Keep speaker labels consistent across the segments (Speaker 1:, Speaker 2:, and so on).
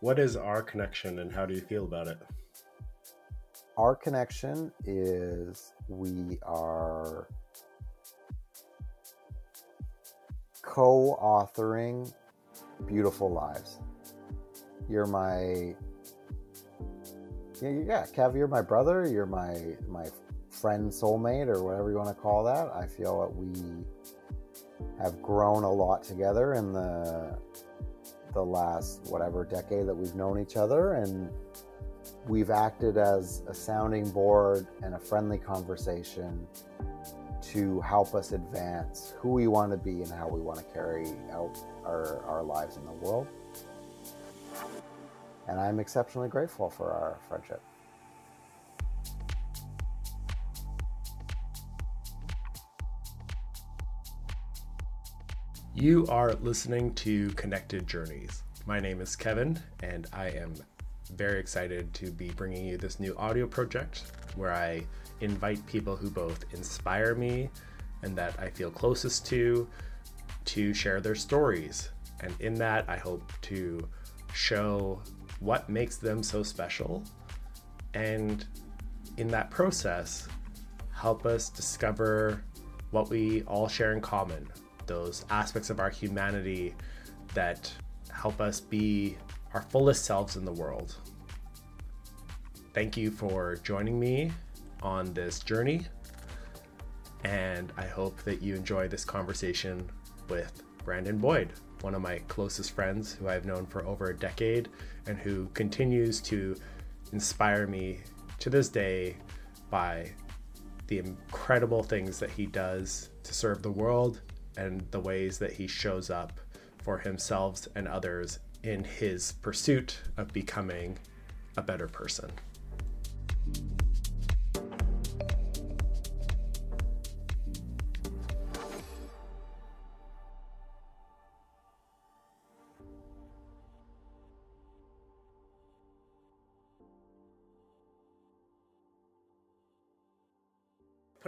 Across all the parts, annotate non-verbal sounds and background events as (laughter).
Speaker 1: What is our connection and how do you feel about it?
Speaker 2: Our connection is we are co authoring beautiful lives. You're my yeah, yeah, Kev, you're my brother. You're my my friend, soulmate, or whatever you want to call that. I feel that we have grown a lot together in the the last whatever decade that we've known each other, and we've acted as a sounding board and a friendly conversation to help us advance who we want to be and how we want to carry out our, our lives in the world. And I'm exceptionally grateful for our friendship.
Speaker 1: You are listening to Connected Journeys. My name is Kevin, and I am very excited to be bringing you this new audio project where I invite people who both inspire me and that I feel closest to to share their stories. And in that, I hope to show what makes them so special. And in that process, help us discover what we all share in common, those aspects of our humanity that help us be our fullest selves in the world. Thank you for joining me on this journey, and I hope that you enjoy this conversation with Brandon Boyd one of my closest friends who I've known for over a decade and who continues to inspire me to this day by the incredible things that he does to serve the world and the ways that he shows up for himself and others in his pursuit of becoming a better person.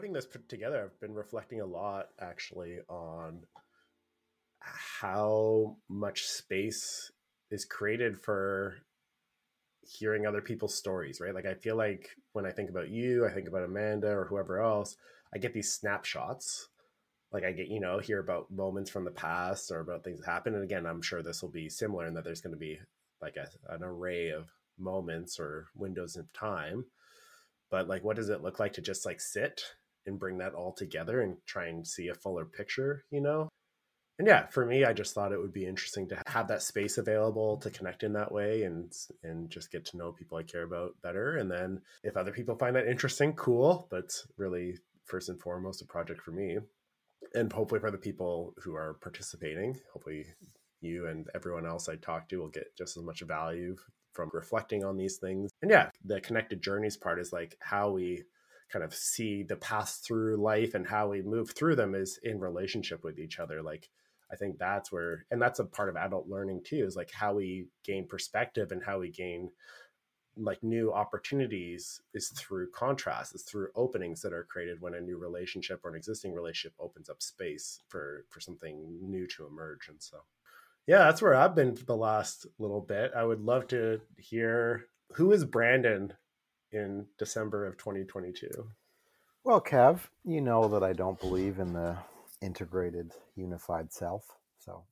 Speaker 1: Putting this put together, I've been reflecting a lot actually on how much space is created for hearing other people's stories, right? Like I feel like when I think about you, I think about Amanda or whoever else, I get these snapshots. Like I get, you know, hear about moments from the past or about things that happen. And again, I'm sure this will be similar in that there's going to be like a, an array of moments or windows of time. But like, what does it look like to just like sit and bring that all together and try and see a fuller picture, you know? And yeah, for me, I just thought it would be interesting to have that space available to connect in that way and and just get to know people I care about better. And then if other people find that interesting, cool. But really, first and foremost, a project for me, and hopefully for the people who are participating. Hopefully, you and everyone else I talk to will get just as much value from reflecting on these things. And yeah, the connected journeys part is like how we kind of see the path through life and how we move through them is in relationship with each other like i think that's where and that's a part of adult learning too is like how we gain perspective and how we gain like new opportunities is through contrast is through openings that are created when a new relationship or an existing relationship opens up space for for something new to emerge and so yeah that's where i've been for the last little bit. I would love to hear who is brandon in December of 2022?
Speaker 2: Well, Kev, you know that I don't believe in the integrated, unified self. So,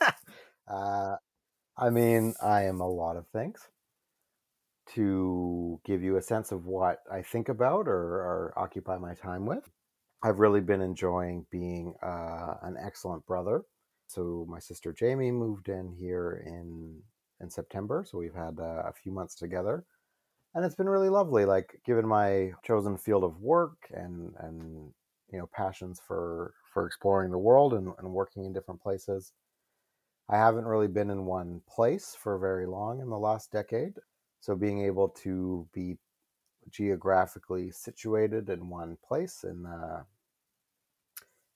Speaker 2: (laughs) uh, I mean, I am a lot of things. To give you a sense of what I think about or, or occupy my time with, I've really been enjoying being uh, an excellent brother. So, my sister Jamie moved in here in in September, so we've had uh, a few months together and it's been really lovely like given my chosen field of work and and you know passions for for exploring the world and, and working in different places. I haven't really been in one place for very long in the last decade so being able to be geographically situated in one place in the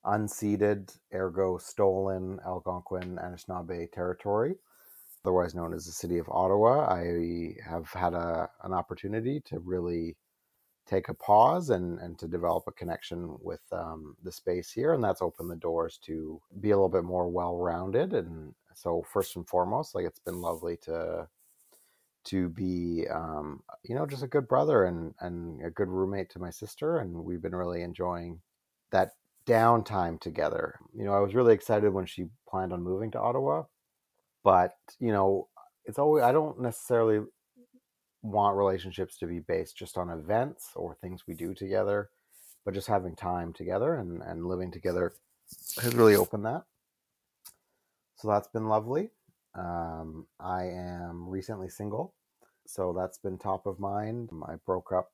Speaker 2: unceded ergo stolen algonquin anishinaabe territory otherwise known as the city of Ottawa, I have had a, an opportunity to really take a pause and, and to develop a connection with um, the space here. And that's opened the doors to be a little bit more well rounded. And so, first and foremost, like it's been lovely to to be, um, you know, just a good brother and, and a good roommate to my sister. And we've been really enjoying that downtime together. You know, I was really excited when she planned on moving to Ottawa, but, you know, it's always, I don't necessarily want relationships to be based just on events or things we do together, but just having time together and, and living together has really opened that. So that's been lovely. Um, I am recently single, so that's been top of mind. I broke up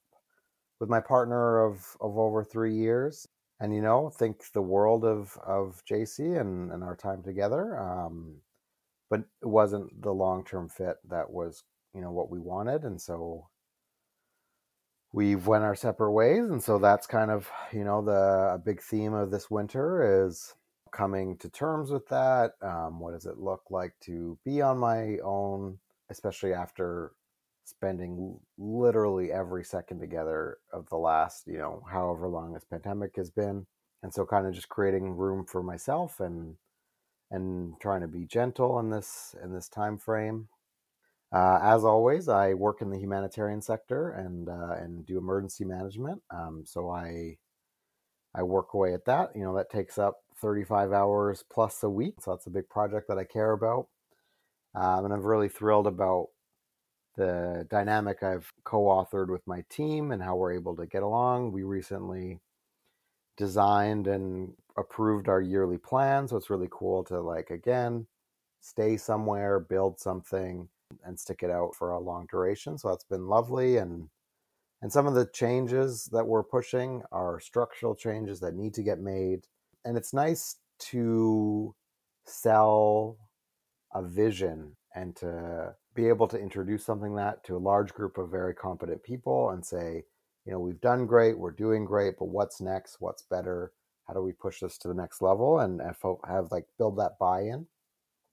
Speaker 2: with my partner of, of over three years, and you know, think the world of of JC and, and our time together. Um, but it wasn't the long term fit that was you know what we wanted, and so we've went our separate ways, and so that's kind of you know the big theme of this winter is coming to terms with that. Um, what does it look like to be on my own, especially after spending literally every second together of the last, you know, however long this pandemic has been. And so kind of just creating room for myself and and trying to be gentle in this in this time frame. Uh, as always, I work in the humanitarian sector and uh, and do emergency management. Um, so I I work away at that. You know, that takes up 35 hours plus a week. So that's a big project that I care about. Um, and I'm really thrilled about the dynamic I've co authored with my team and how we're able to get along. We recently designed and approved our yearly plan. So it's really cool to, like, again, stay somewhere, build something, and stick it out for a long duration. So that's been lovely. And and some of the changes that we're pushing are structural changes that need to get made. And it's nice to sell a vision and to be able to introduce something that to a large group of very competent people and say, you know, we've done great, we're doing great, but what's next? What's better? How do we push this to the next level and have like build that buy-in?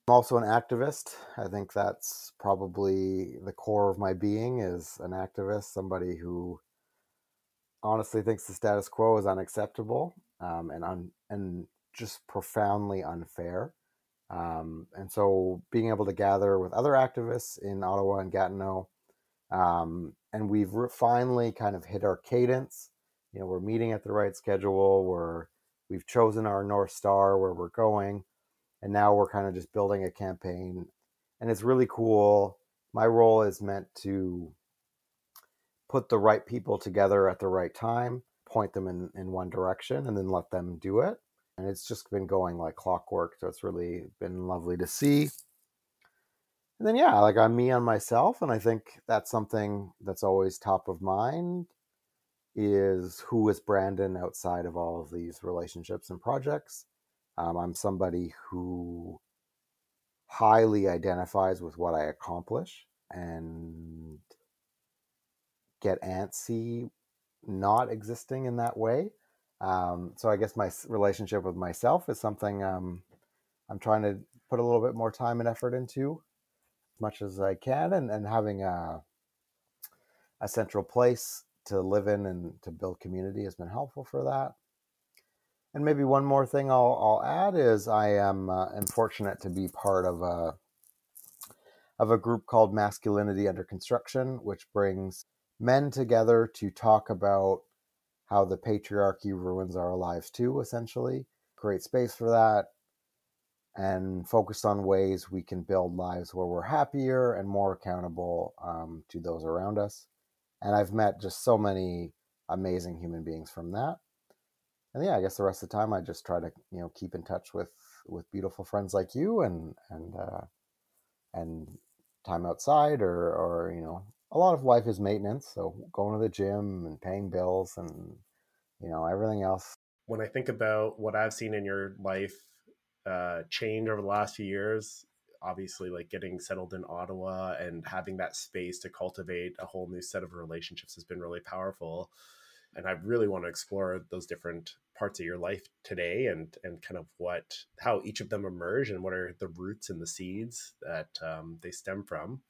Speaker 2: I'm also an activist. I think that's probably the core of my being is an activist, somebody who honestly thinks the status quo is unacceptable um, and un- and just profoundly unfair. Um, and so being able to gather with other activists in Ottawa and Gatineau, um, and we've re- finally kind of hit our cadence. You know, we're meeting at the right schedule. We're we've chosen our north star where we're going and now we're kind of just building a campaign and it's really cool my role is meant to put the right people together at the right time point them in, in one direction and then let them do it and it's just been going like clockwork so it's really been lovely to see and then yeah like i'm me on myself and i think that's something that's always top of mind is who is brandon outside of all of these relationships and projects um, I'm somebody who highly identifies with what I accomplish and get antsy not existing in that way. Um, so I guess my relationship with myself is something um, I'm trying to put a little bit more time and effort into much as I can, and, and having a a central place to live in and to build community has been helpful for that. And maybe one more thing I'll, I'll add is I am uh, fortunate to be part of a of a group called Masculinity Under Construction, which brings men together to talk about how the patriarchy ruins our lives too. Essentially, create space for that, and focus on ways we can build lives where we're happier and more accountable um, to those around us. And I've met just so many amazing human beings from that and yeah, I guess the rest of the time I just try to you know keep in touch with with beautiful friends like you and and uh, and time outside or or you know a lot of life is maintenance, so going to the gym and paying bills and you know everything else.
Speaker 1: When I think about what I've seen in your life uh, change over the last few years, obviously like getting settled in Ottawa and having that space to cultivate a whole new set of relationships has been really powerful and I really want to explore those different parts of your life today and and kind of what how each of them emerge and what are the roots and the seeds that um, they stem from.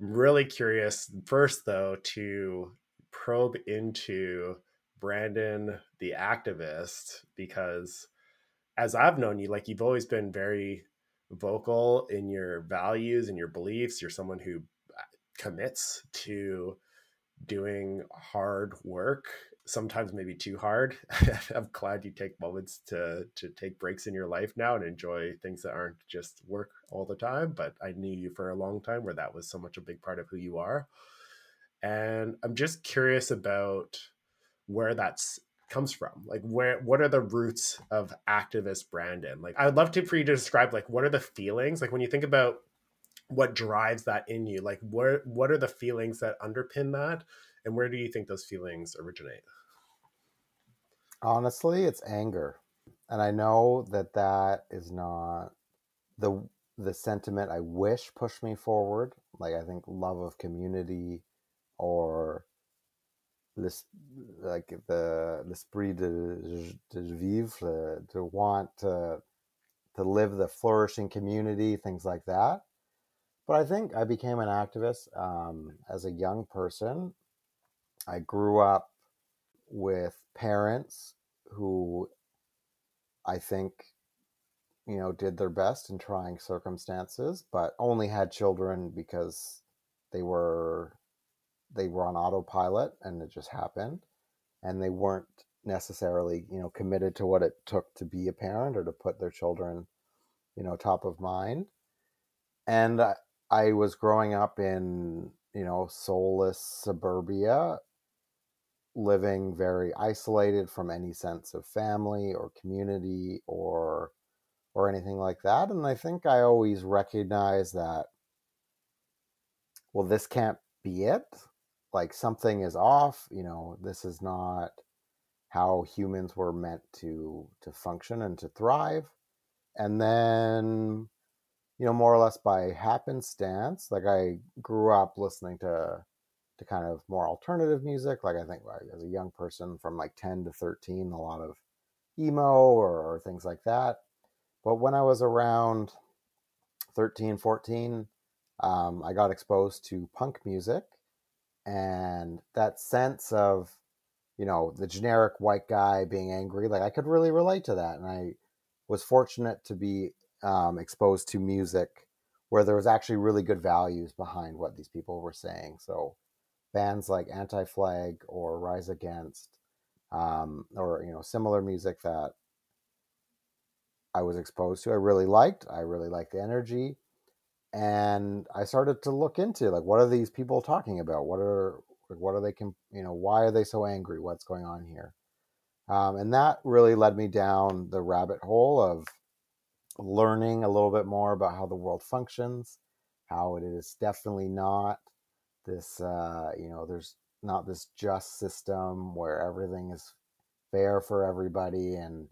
Speaker 1: Really curious first though to probe into Brandon the activist because as I've known you like you've always been very vocal in your values and your beliefs. You're someone who uh, commits to doing hard work sometimes maybe too hard. (laughs) I'm glad you take moments to to take breaks in your life now and enjoy things that aren't just work all the time but i knew you for a long time where that was so much a big part of who you are. And i'm just curious about where that's comes from? Like where what are the roots of activist brandon like i'd love to for you to describe like what are the feelings? Like when you think about what drives that in you like what what are the feelings that underpin that? And where do you think those feelings originate?
Speaker 2: Honestly it's anger. And i know that that is not the the sentiment i wish pushed me forward. Like i think love of community or this like the l'esprit de, de vivre to want to to live the flourishing community things like that but I think I became an activist um, as a young person. I grew up with parents who I think, you know, did their best in trying circumstances, but only had children because they were they were on autopilot and it just happened, and they weren't necessarily you know committed to what it took to be a parent or to put their children, you know, top of mind. And I was growing up in, you know, soulless suburbia, living very isolated from any sense of family or community or or anything like that. And I think I always recognize that well, this can't be it. Like something is off, you know, this is not how humans were meant to to function and to thrive. And then you know, more or less by happenstance. Like I grew up listening to to kind of more alternative music. Like I think like, as a young person from like 10 to 13, a lot of emo or, or things like that. But when I was around 13, 14, um, I got exposed to punk music and that sense of, you know, the generic white guy being angry. Like I could really relate to that. And I was fortunate to be um, exposed to music where there was actually really good values behind what these people were saying. So bands like Anti Flag or Rise Against, um, or you know similar music that I was exposed to, I really liked. I really liked the energy, and I started to look into like what are these people talking about? What are what are they? You know, why are they so angry? What's going on here? Um, and that really led me down the rabbit hole of learning a little bit more about how the world functions, how it is definitely not this, uh, you know, there's not this just system where everything is fair for everybody and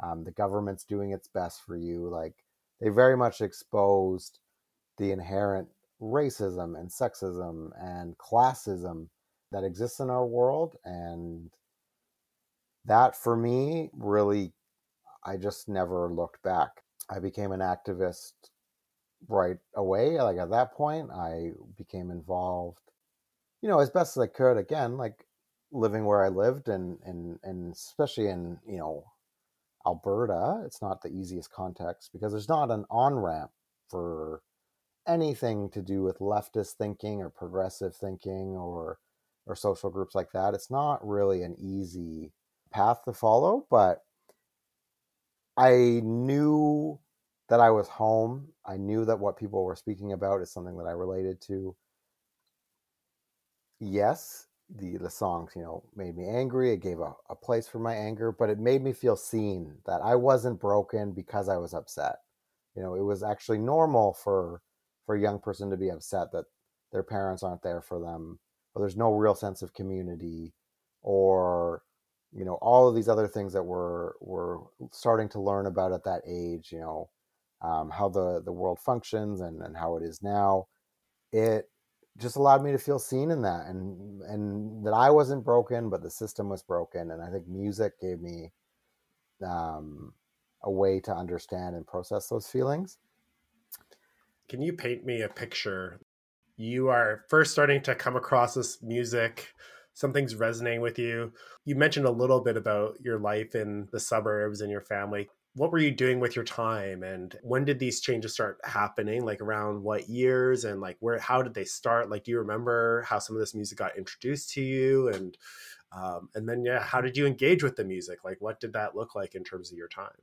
Speaker 2: um, the government's doing its best for you. Like they very much exposed the inherent racism and sexism and classism that exists in our world. And that for me really, I just never looked back. I became an activist right away. Like at that point, I became involved, you know, as best as I could. Again, like living where I lived, and and and especially in you know Alberta, it's not the easiest context because there's not an on ramp for anything to do with leftist thinking or progressive thinking or or social groups like that. It's not really an easy path to follow, but I knew that I was home. I knew that what people were speaking about is something that I related to. Yes, the the songs, you know, made me angry. It gave a, a place for my anger, but it made me feel seen that I wasn't broken because I was upset. You know, it was actually normal for for a young person to be upset that their parents aren't there for them, or there's no real sense of community, or you know all of these other things that we're we're starting to learn about at that age you know um, how the the world functions and and how it is now. It just allowed me to feel seen in that and and that I wasn't broken but the system was broken and I think music gave me um, a way to understand and process those feelings
Speaker 1: can you paint me a picture? You are first starting to come across this music. Something's resonating with you. You mentioned a little bit about your life in the suburbs and your family. what were you doing with your time and when did these changes start happening? Like around what years and like where how did they start? Like do you remember how some of this music got introduced to you? And um, and then yeah how did you engage with the music? Like what did that look like in terms of your time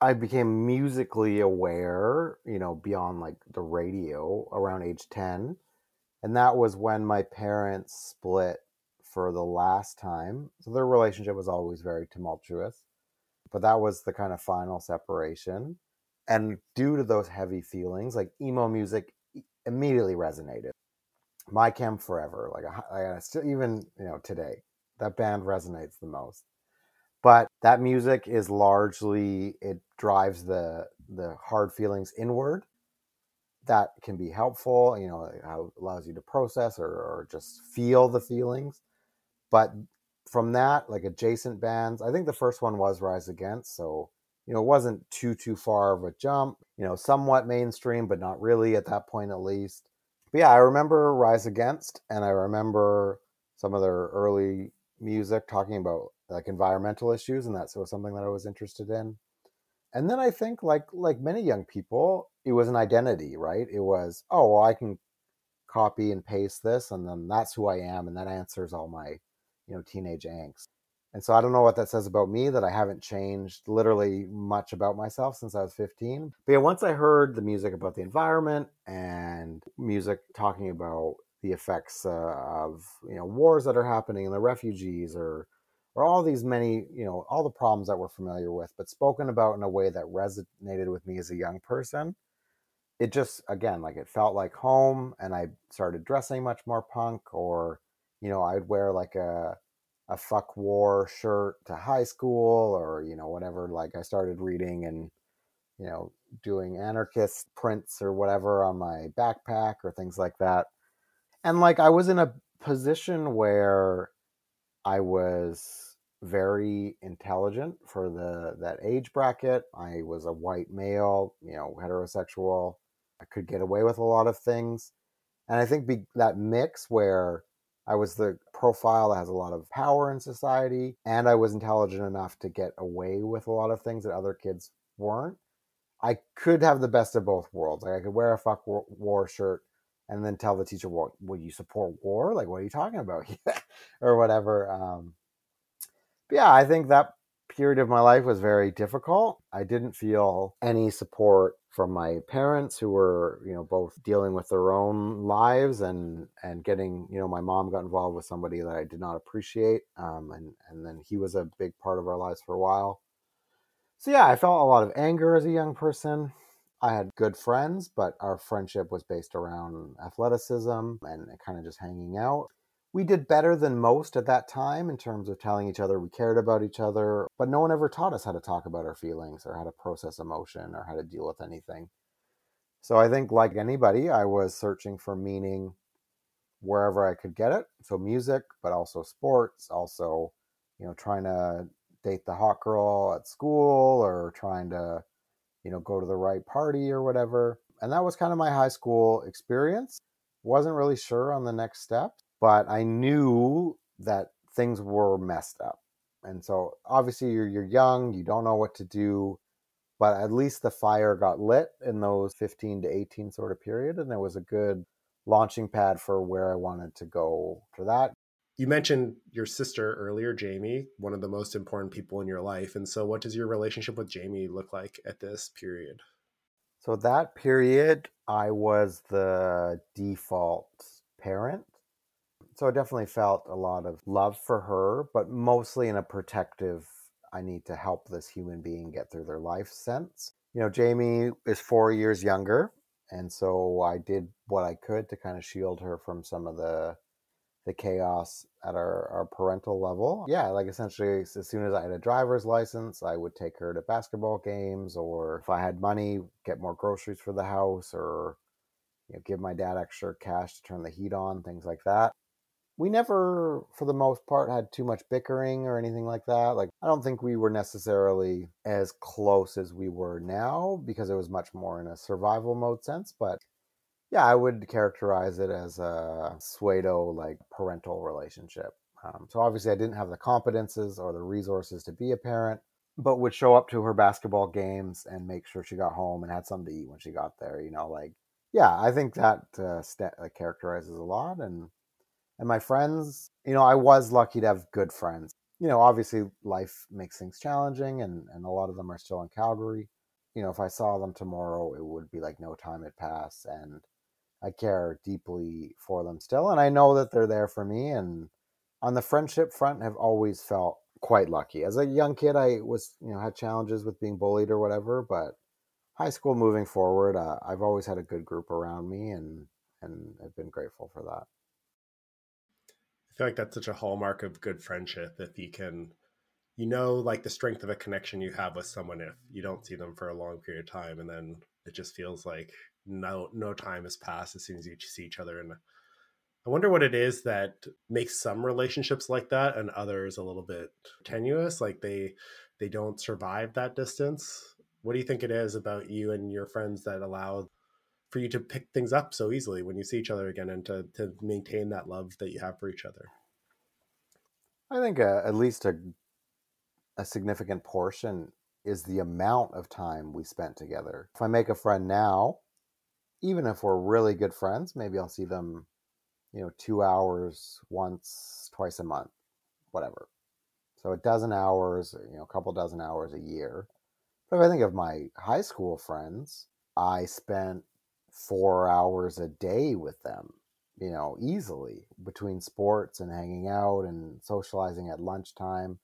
Speaker 2: i became musically aware you know beyond like the radio around age 10 and that was when my parents split for the last time so their relationship was always very tumultuous but that was the kind of final separation. And due to those heavy feelings, like emo music immediately resonated. My Chem Forever, like I, I still even you know today, that band resonates the most. That music is largely it drives the the hard feelings inward. That can be helpful, you know, how allows you to process or, or just feel the feelings. But from that, like adjacent bands, I think the first one was Rise Against, so you know, it wasn't too too far of a jump. You know, somewhat mainstream, but not really at that point at least. But yeah, I remember Rise Against, and I remember some of their early music talking about like environmental issues, and that's was something that I was interested in. And then I think, like like many young people, it was an identity, right? It was, oh, well, I can copy and paste this, and then that's who I am, and that answers all my you know teenage angst and so i don't know what that says about me that i haven't changed literally much about myself since i was 15 but yeah once i heard the music about the environment and music talking about the effects uh, of you know wars that are happening and the refugees or or all these many you know all the problems that we're familiar with but spoken about in a way that resonated with me as a young person it just again like it felt like home and i started dressing much more punk or you know, I'd wear like a a fuck war shirt to high school or you know whatever like I started reading and you know doing anarchist prints or whatever on my backpack or things like that. And like I was in a position where I was very intelligent for the that age bracket. I was a white male, you know, heterosexual. I could get away with a lot of things. And I think be, that mix where I was the profile that has a lot of power in society, and I was intelligent enough to get away with a lot of things that other kids weren't. I could have the best of both worlds. Like I could wear a fuck war shirt and then tell the teacher, "Well, will you support war? Like, what are you talking about?" (laughs) or whatever. Um, yeah, I think that period of my life was very difficult. I didn't feel any support from my parents who were, you know, both dealing with their own lives and and getting, you know, my mom got involved with somebody that I did not appreciate, um, and and then he was a big part of our lives for a while. So yeah, I felt a lot of anger as a young person. I had good friends, but our friendship was based around athleticism and kind of just hanging out we did better than most at that time in terms of telling each other we cared about each other, but no one ever taught us how to talk about our feelings or how to process emotion or how to deal with anything. So I think, like anybody, I was searching for meaning wherever I could get it. So music, but also sports, also, you know, trying to date the hot girl at school or trying to, you know, go to the right party or whatever. And that was kind of my high school experience. Wasn't really sure on the next step but I knew that things were messed up. And so obviously you're you're young, you don't know what to do, but at least the fire got lit in those 15 to 18 sort of period and there was a good launching pad for where I wanted to go for that.
Speaker 1: You mentioned your sister earlier, Jamie, one of the most important people in your life. And so what does your relationship with Jamie look like at this period?
Speaker 2: So that period I was the default parent so I definitely felt a lot of love for her, but mostly in a protective, I need to help this human being get through their life sense. You know, Jamie is four years younger. And so I did what I could to kind of shield her from some of the the chaos at our, our parental level. Yeah, like essentially, as soon as I had a driver's license, I would take her to basketball games, or if I had money, get more groceries for the house, or you know, give my dad extra cash to turn the heat on, things like that we never, for the most part, had too much bickering or anything like that. Like, I don't think we were necessarily as close as we were now because it was much more in a survival mode sense. But yeah, I would characterize it as a pseudo like parental relationship. Um, so obviously, I didn't have the competences or the resources to be a parent, but would show up to her basketball games and make sure she got home and had something to eat when she got there. You know, like yeah, I think that uh, st- characterizes a lot. And and my friends, you know, I was lucky to have good friends. You know, obviously life makes things challenging, and and a lot of them are still in Calgary. You know, if I saw them tomorrow, it would be like no time had passed, and I care deeply for them still, and I know that they're there for me. And on the friendship front, have always felt quite lucky. As a young kid, I was you know had challenges with being bullied or whatever, but high school moving forward, uh, I've always had a good group around me, and and I've been grateful for that.
Speaker 1: Feel like that's such a hallmark of good friendship if you can, you know, like the strength of a connection you have with someone if you don't see them for a long period of time, and then it just feels like no no time has passed as soon as you see each other and I wonder what it is that makes some relationships like that and others a little bit tenuous, like they they don't survive that distance. What do you think it is about you and your friends that allow for you to pick things up so easily when you see each other again and to, to maintain that love that you have for each other?
Speaker 2: I think uh, at least a, a significant portion is the amount of time we spent together. If I make a friend now, even if we're really good friends, maybe I'll see them you know, two hours once, twice a month, whatever. So a dozen hours, you know, a couple dozen hours a year. But if I think of my high school friends, I spent four hours a day with them, you know, easily between sports and hanging out and socializing at lunchtime.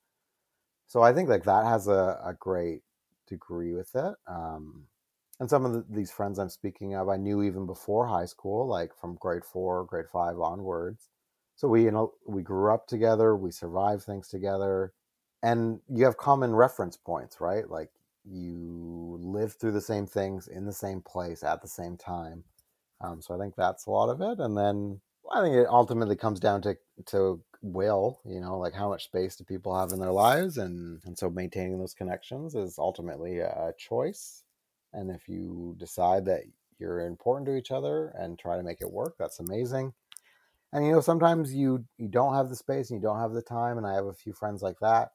Speaker 2: So I think like that has a, a great degree with it. Um, and some of the, these friends I'm speaking of, I knew even before high school, like from grade four, grade five onwards. So we, you know, we grew up together, we survived things together, and you have common reference points, right? Like you live through the same things in the same place at the same time. Um, so I think that's a lot of it. And then I think it ultimately comes down to to will, you know, like how much space do people have in their lives, and and so maintaining those connections is ultimately a choice and if you decide that you're important to each other and try to make it work, that's amazing. And you know, sometimes you you don't have the space and you don't have the time, and I have a few friends like that.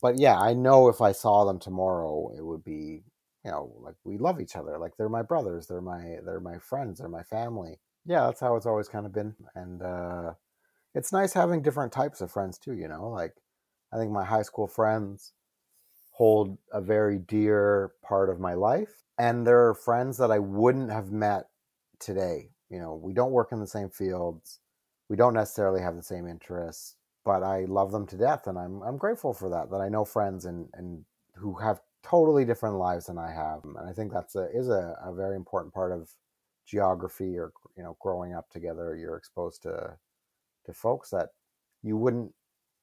Speaker 2: But yeah, I know if I saw them tomorrow, it would be you know like we love each other, like they're my brothers, they're my they're my friends, they're my family. Yeah, that's how it's always kind of been, and uh, it's nice having different types of friends too. You know, like I think my high school friends hold a very dear part of my life. And there are friends that I wouldn't have met today. You know, we don't work in the same fields. We don't necessarily have the same interests, but I love them to death. And I'm, I'm grateful for that, that I know friends and, and who have totally different lives than I have. And I think that's a, is a, a very important part of geography or, you know, growing up together. You're exposed to, to folks that you wouldn't,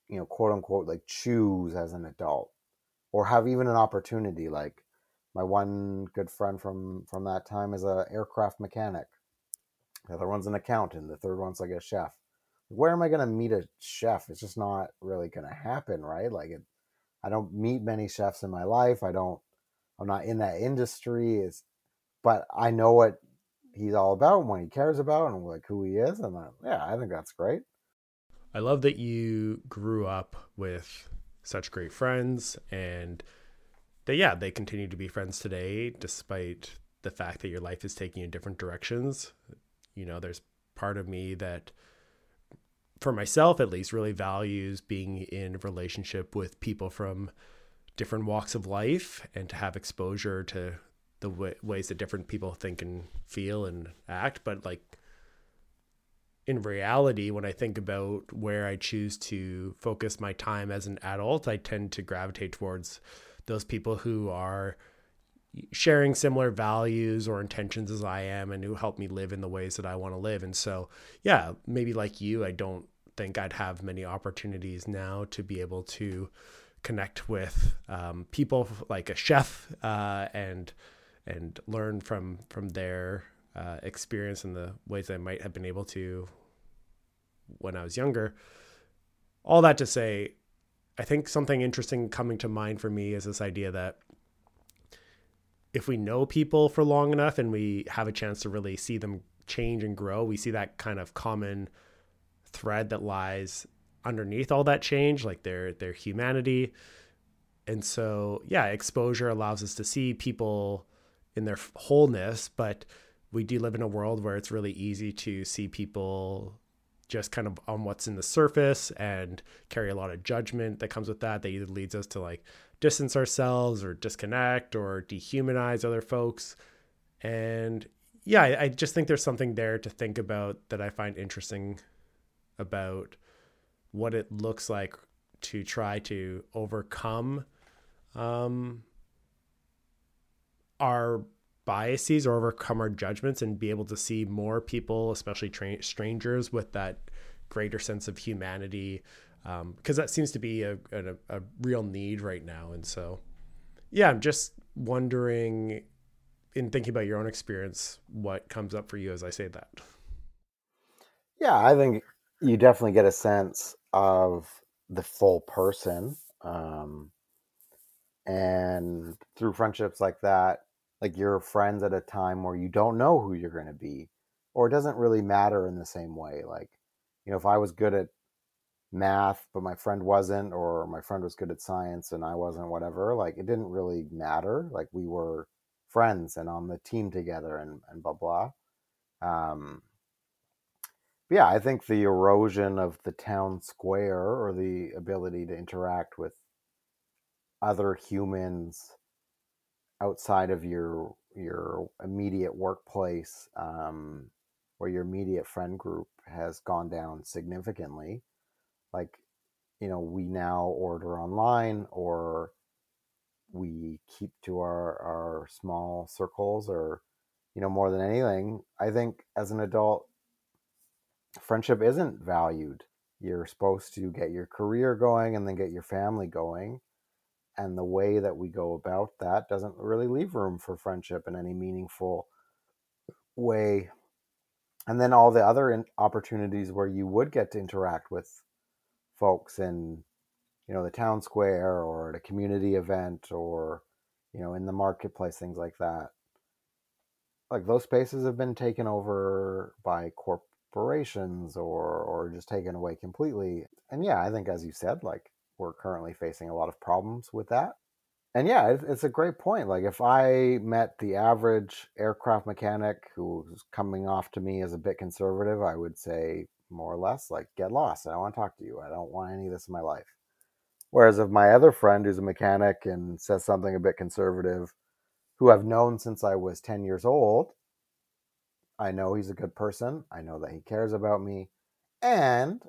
Speaker 2: you know, quote unquote, like choose as an adult or have even an opportunity. Like my one good friend from from that time is a aircraft mechanic. The other one's an accountant. The third one's like a chef. Where am I going to meet a chef? It's just not really going to happen, right? Like it, I don't meet many chefs in my life. I don't. I'm not in that industry. Is, but I know what he's all about and what he cares about and like who he is. And then, yeah, I think that's great.
Speaker 1: I love that you grew up with such great friends and they yeah they continue to be friends today despite the fact that your life is taking in different directions you know there's part of me that for myself at least really values being in relationship with people from different walks of life and to have exposure to the w- ways that different people think and feel and act. But like in reality, when I think about where I choose to focus my time as an adult, I tend to gravitate towards those people who are sharing similar values or intentions as I am and who help me live in the ways that I want to live. And so, yeah, maybe like you, I don't think I'd have many opportunities now to be able to connect with um, people like a chef uh, and and learn from from their uh, experience and the ways I might have been able to when I was younger. All that to say, I think something interesting coming to mind for me is this idea that if we know people for long enough and we have a chance to really see them change and grow, we see that kind of common thread that lies underneath all that change, like their their humanity. and so yeah exposure allows us to see people in their wholeness but we do live in a world where it's really easy to see people just kind of on what's in the surface and carry a lot of judgment that comes with that that either leads us to like distance ourselves or disconnect or dehumanize other folks. And yeah I, I just think there's something there to think about that i find interesting about what it looks like to try to overcome um, our biases or overcome our judgments and be able to see more people, especially tra- strangers, with that greater sense of humanity. Because um, that seems to be a, a, a real need right now. And so, yeah, I'm just wondering, in thinking about your own experience, what comes up for you as I say that.
Speaker 2: Yeah, I think you definitely get a sense of the full person. Um, and through friendships like that, like you're friends at a time where you don't know who you're going to be, or it doesn't really matter in the same way. Like, you know, if I was good at math, but my friend wasn't, or my friend was good at science and I wasn't, whatever, like it didn't really matter. Like we were friends and on the team together and, and blah, blah. Um, yeah, I think the erosion of the town square or the ability to interact with other humans outside of your your immediate workplace um, or your immediate friend group has gone down significantly. Like, you know, we now order online or we keep to our, our small circles or, you know, more than anything, I think as an adult, friendship isn't valued. You're supposed to get your career going and then get your family going. And the way that we go about that doesn't really leave room for friendship in any meaningful way. And then all the other opportunities where you would get to interact with folks in, you know, the town square or at a community event or, you know, in the marketplace, things like that. Like those spaces have been taken over by corporations or or just taken away completely. And yeah, I think as you said, like we're currently facing a lot of problems with that. And yeah, it's a great point. Like if I met the average aircraft mechanic who's coming off to me as a bit conservative, I would say more or less like get lost. I don't want to talk to you. I don't want any of this in my life. Whereas if my other friend who's a mechanic and says something a bit conservative, who I've known since I was 10 years old, I know he's a good person. I know that he cares about me. And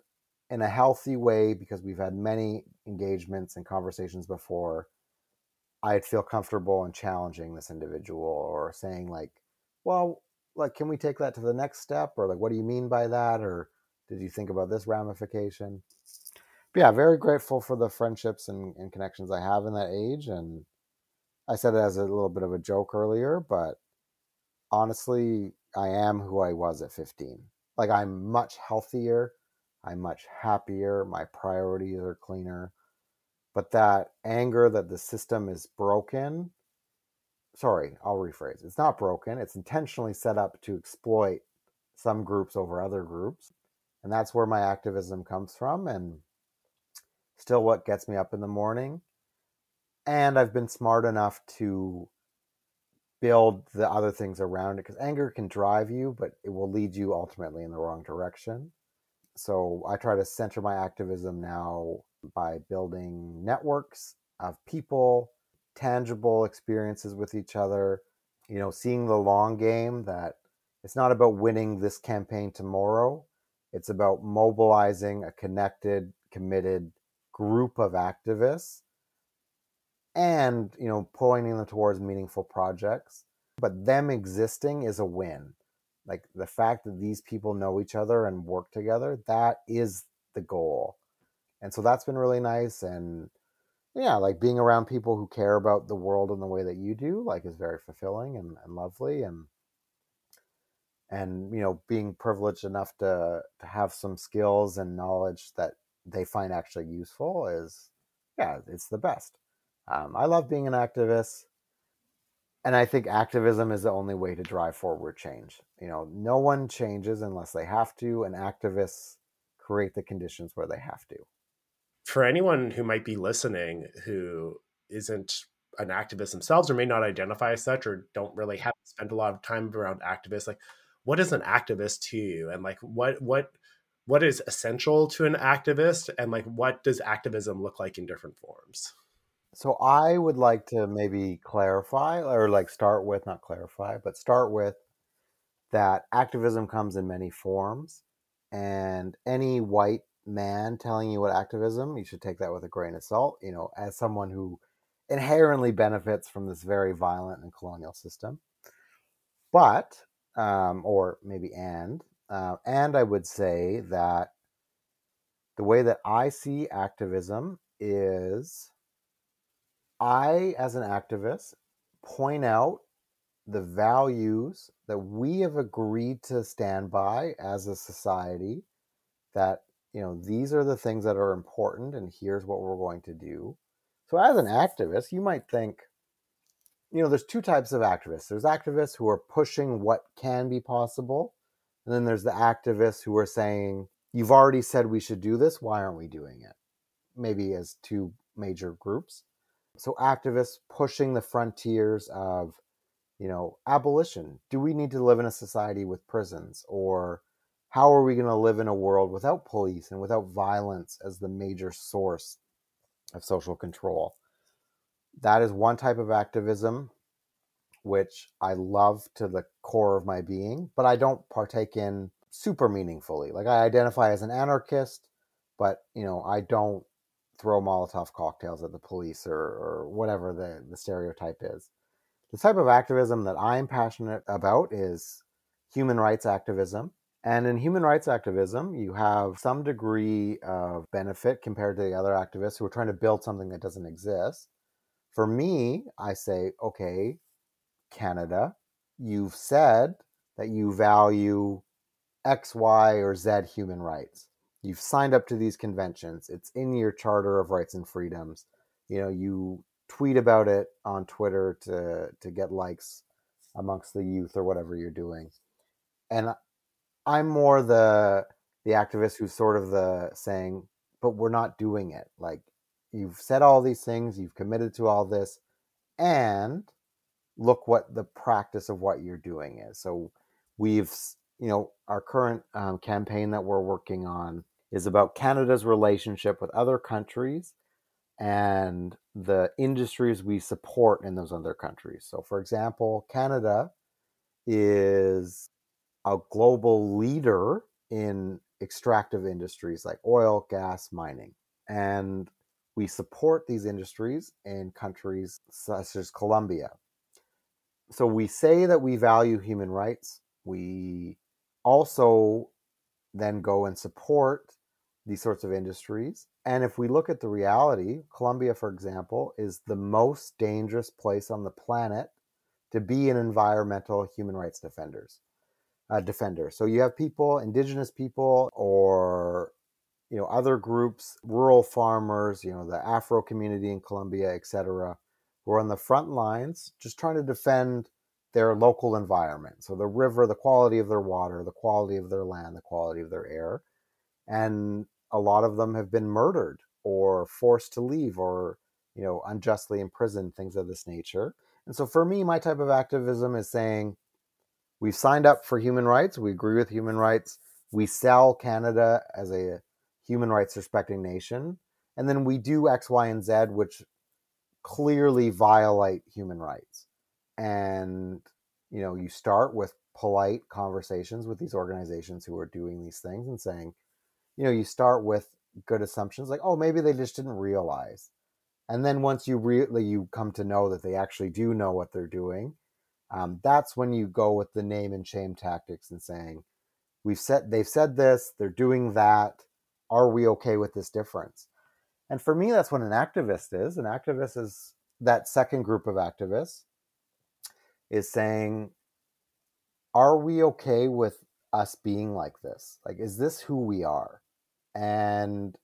Speaker 2: in a healthy way, because we've had many engagements and conversations before, I'd feel comfortable in challenging this individual or saying, like, well, like, can we take that to the next step? Or, like, what do you mean by that? Or did you think about this ramification? But yeah, very grateful for the friendships and, and connections I have in that age. And I said it as a little bit of a joke earlier, but honestly, I am who I was at 15. Like I'm much healthier, I'm much happier, my priorities are cleaner. But that anger that the system is broken, sorry, I'll rephrase. It's not broken, it's intentionally set up to exploit some groups over other groups. And that's where my activism comes from and still what gets me up in the morning. And I've been smart enough to build the other things around it because anger can drive you, but it will lead you ultimately in the wrong direction. So I try to center my activism now by building networks of people, tangible experiences with each other, you know, seeing the long game that it's not about winning this campaign tomorrow. It's about mobilizing a connected, committed group of activists and you know pointing them towards meaningful projects but them existing is a win like the fact that these people know each other and work together that is the goal and so that's been really nice and yeah like being around people who care about the world in the way that you do like is very fulfilling and, and lovely and and you know being privileged enough to to have some skills and knowledge that they find actually useful is yeah it's the best um, I love being an activist. And I think activism is the only way to drive forward change. You know, no one changes unless they have to, and activists create the conditions where they have to.
Speaker 1: For anyone who might be listening who isn't an activist themselves or may not identify as such or don't really have spent a lot of time around activists like what is an activist to you and like what what what is essential to an activist and like what does activism look like in different forms
Speaker 2: so i would like to maybe clarify or like start with not clarify but start with that activism comes in many forms and any white man telling you what activism you should take that with a grain of salt you know as someone who inherently benefits from this very violent and colonial system. But um, or maybe and uh, and I would say that the way that I see activism is I, as an activist, point out the values that we have agreed to stand by as a society that you know these are the things that are important and here's what we're going to do so as an activist you might think you know there's two types of activists there's activists who are pushing what can be possible and then there's the activists who are saying, you've already said we should do this. Why aren't we doing it? Maybe as two major groups. So activists pushing the frontiers of, you know, abolition. Do we need to live in a society with prisons? Or how are we going to live in a world without police and without violence as the major source of social control? That is one type of activism which I love to the core of my being, but I don't partake in super meaningfully. Like I identify as an anarchist, but you know, I don't throw Molotov cocktails at the police or, or whatever the, the stereotype is. The type of activism that I'm passionate about is human rights activism. And in human rights activism, you have some degree of benefit compared to the other activists who are trying to build something that doesn't exist. For me, I say, okay, Canada, you've said that you value X, Y, or Z human rights. You've signed up to these conventions. It's in your Charter of Rights and Freedoms. You know, you tweet about it on Twitter to to get likes amongst the youth or whatever you're doing. And I'm more the the activist who's sort of the saying, but we're not doing it. Like you've said all these things, you've committed to all this, and look what the practice of what you're doing is. So we've, you know, our current um, campaign that we're working on is about Canada's relationship with other countries and the industries we support in those other countries. So, for example, Canada is a global leader in extractive industries like oil, gas, mining. And we support these industries in countries such as Colombia, so we say that we value human rights. We also then go and support these sorts of industries. And if we look at the reality, Colombia, for example, is the most dangerous place on the planet to be an environmental human rights defenders. Uh, defender. So you have people, indigenous people, or you know other groups, rural farmers, you know the Afro community in Colombia, etc who are on the front lines just trying to defend their local environment. So the river, the quality of their water, the quality of their land, the quality of their air. And a lot of them have been murdered or forced to leave or, you know, unjustly imprisoned, things of this nature. And so for me, my type of activism is saying we've signed up for human rights, we agree with human rights, we sell Canada as a human rights respecting nation, and then we do X, Y, and Z, which clearly violate human rights. And, you know, you start with polite conversations with these organizations who are doing these things and saying, you know, you start with good assumptions like, oh, maybe they just didn't realize. And then once you really you come to know that they actually do know what they're doing, um, that's when you go with the name and shame tactics and saying, we've said they've said this, they're doing that. Are we okay with this difference? And for me, that's what an activist is. An activist is that second group of activists is saying, are we okay with us being like this? Like, is this who we are? And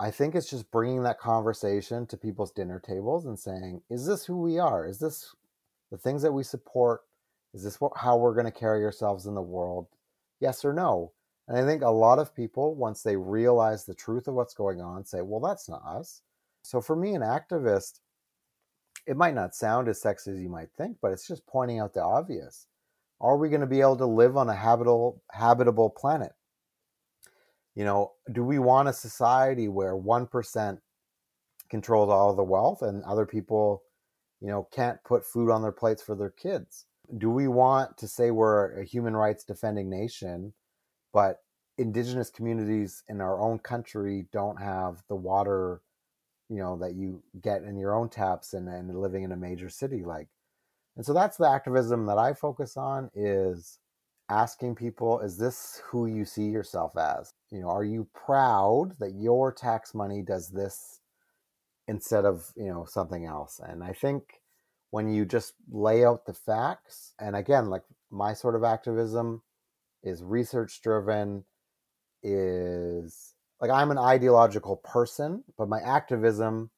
Speaker 2: I think it's just bringing that conversation to people's dinner tables and saying, is this who we are? Is this the things that we support? Is this what, how we're going to carry ourselves in the world? Yes or no? And I think a lot of people, once they realize the truth of what's going on, say, well, that's not us. So for me, an activist it might not sound as sexy as you might think, but it's just pointing out the obvious. Are we going to be able to live on a habitable habitable planet? You know, do we want a society where 1% controls all the wealth and other people, you know, can't put food on their plates for their kids? Do we want to say we're a human rights defending nation, but indigenous communities in our own country don't have the water you know that you get in your own taps and, and living in a major city like and so that's the activism that i focus on is asking people is this who you see yourself as you know are you proud that your tax money does this instead of you know something else and i think when you just lay out the facts and again like my sort of activism is research driven is like I'm an ideological person, but my activism,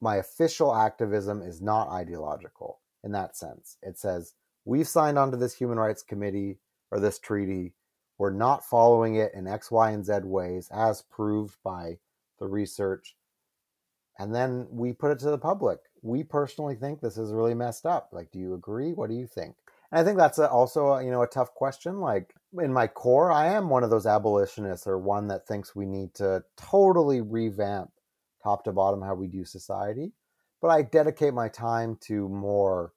Speaker 2: my official activism is not ideological in that sense. It says, we've signed onto this human rights committee or this treaty. We're not following it in X, Y, and Z ways as proved by the research. And then we put it to the public. We personally think this is really messed up. Like, do you agree? What do you think? And I think that's a, also, a, you know, a tough question. Like, in my core, I am one of those abolitionists or one that thinks we need to totally revamp top to bottom how we do society. But I dedicate my time to more,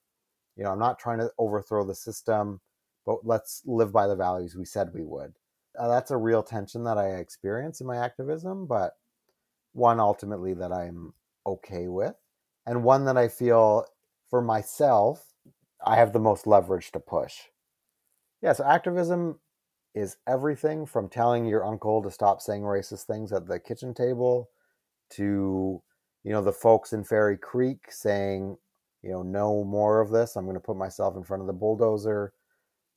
Speaker 2: you know, I'm not trying to overthrow the system, but let's live by the values we said we would. Uh, that's a real tension that I experience in my activism, but one ultimately that I'm okay with, and one that I feel for myself, I have the most leverage to push. Yeah, so activism is everything from telling your uncle to stop saying racist things at the kitchen table to you know the folks in Fairy Creek saying you know no more of this i'm going to put myself in front of the bulldozer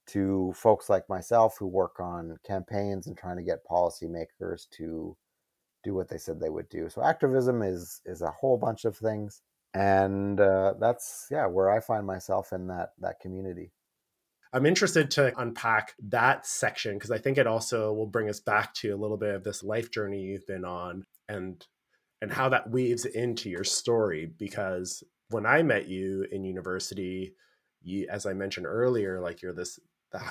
Speaker 2: to folks like myself who work on campaigns and trying to get policymakers to do what they said they would do. So activism is is a whole bunch of things and uh, that's yeah where i find myself in that that community.
Speaker 1: I'm interested to unpack that section because I think it also will bring us back to a little bit of this life journey you've been on and and how that weaves into your story because when I met you in university, you as I mentioned earlier, like you're this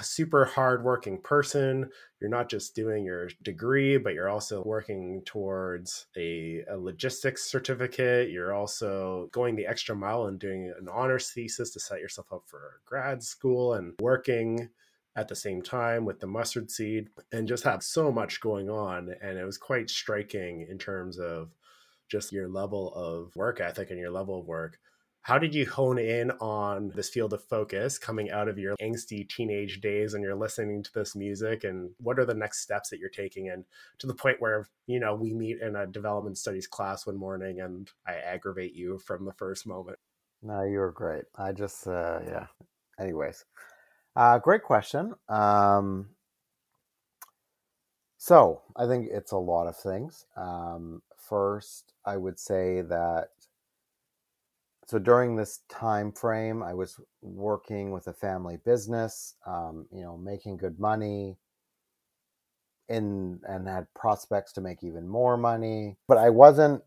Speaker 1: super hardworking person. You're not just doing your degree, but you're also working towards a, a, logistics certificate. You're also going the extra mile and doing an honors thesis to set yourself up for grad school and working at the same time with the mustard seed and just have so much going on. And it was quite striking in terms of just your level of work ethic and your level of work. How did you hone in on this field of focus coming out of your angsty teenage days and you're listening to this music? And what are the next steps that you're taking? And to the point where, you know, we meet in a development studies class one morning and I aggravate you from the first moment.
Speaker 2: No, you were great. I just, uh, yeah. Anyways, uh, great question. Um, so I think it's a lot of things. Um, first, I would say that so during this time frame i was working with a family business um, you know making good money in and had prospects to make even more money but i wasn't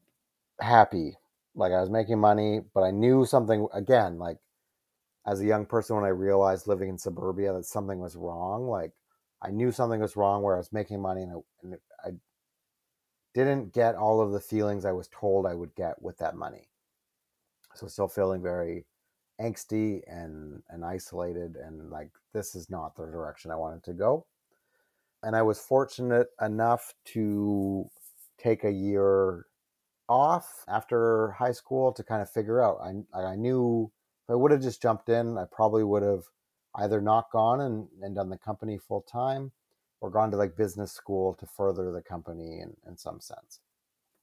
Speaker 2: happy. Like i was making money but i knew something again like as a young person when i realized living in suburbia that something was wrong like i knew something was wrong where i was making money and I, and I didn't get all of the feelings i was told i would get with that money so still feeling very angsty and and isolated and like this is not the direction I wanted to go. And I was fortunate enough to take a year off after high school to kind of figure out. I I knew if I would have just jumped in, I probably would have either not gone and, and done the company full time or gone to like business school to further the company in, in some sense.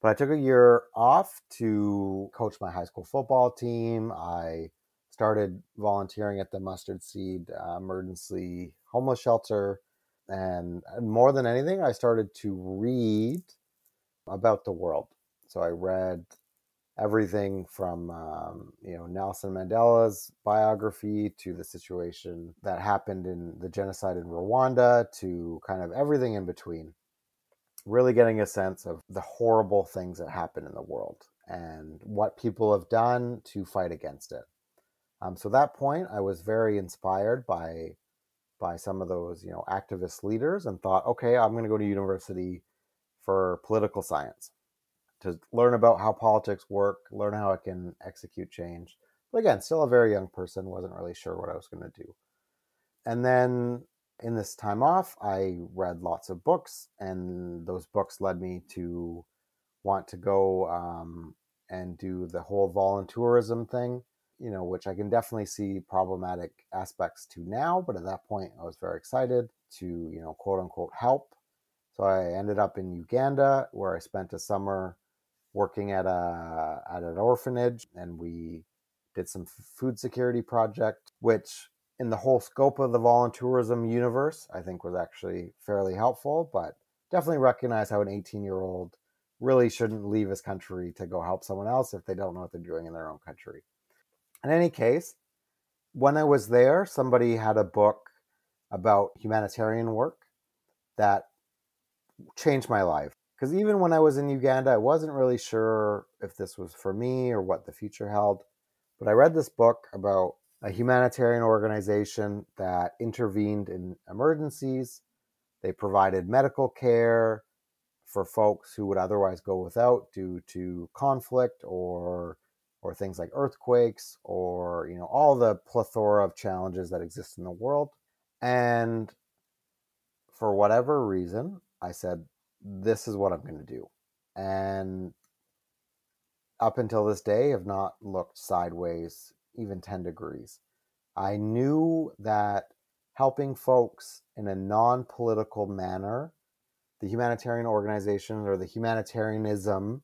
Speaker 2: But I took a year off to coach my high school football team. I started volunteering at the Mustard Seed uh, Emergency Homeless Shelter. And more than anything, I started to read about the world. So I read everything from um, you know Nelson Mandela's biography to the situation that happened in the genocide in Rwanda to kind of everything in between really getting a sense of the horrible things that happen in the world and what people have done to fight against it. Um, so at that point, I was very inspired by by some of those you know activist leaders and thought, okay, I'm going to go to university for political science to learn about how politics work, learn how it can execute change. But again, still a very young person, wasn't really sure what I was going to do. And then in this time off, I read lots of books, and those books led me to want to go um, and do the whole volunteerism thing, you know, which I can definitely see problematic aspects to now. But at that point, I was very excited to, you know, quote unquote, help. So I ended up in Uganda, where I spent a summer working at a at an orphanage, and we did some food security project, which in the whole scope of the volunteerism universe, I think was actually fairly helpful, but definitely recognize how an 18 year old really shouldn't leave his country to go help someone else if they don't know what they're doing in their own country. In any case, when I was there, somebody had a book about humanitarian work that changed my life. Because even when I was in Uganda, I wasn't really sure if this was for me or what the future held. But I read this book about a humanitarian organization that intervened in emergencies. They provided medical care for folks who would otherwise go without due to conflict or or things like earthquakes or you know all the plethora of challenges that exist in the world and for whatever reason i said this is what i'm going to do and up until this day have not looked sideways even 10 degrees. I knew that helping folks in a non political manner, the humanitarian organization or the humanitarianism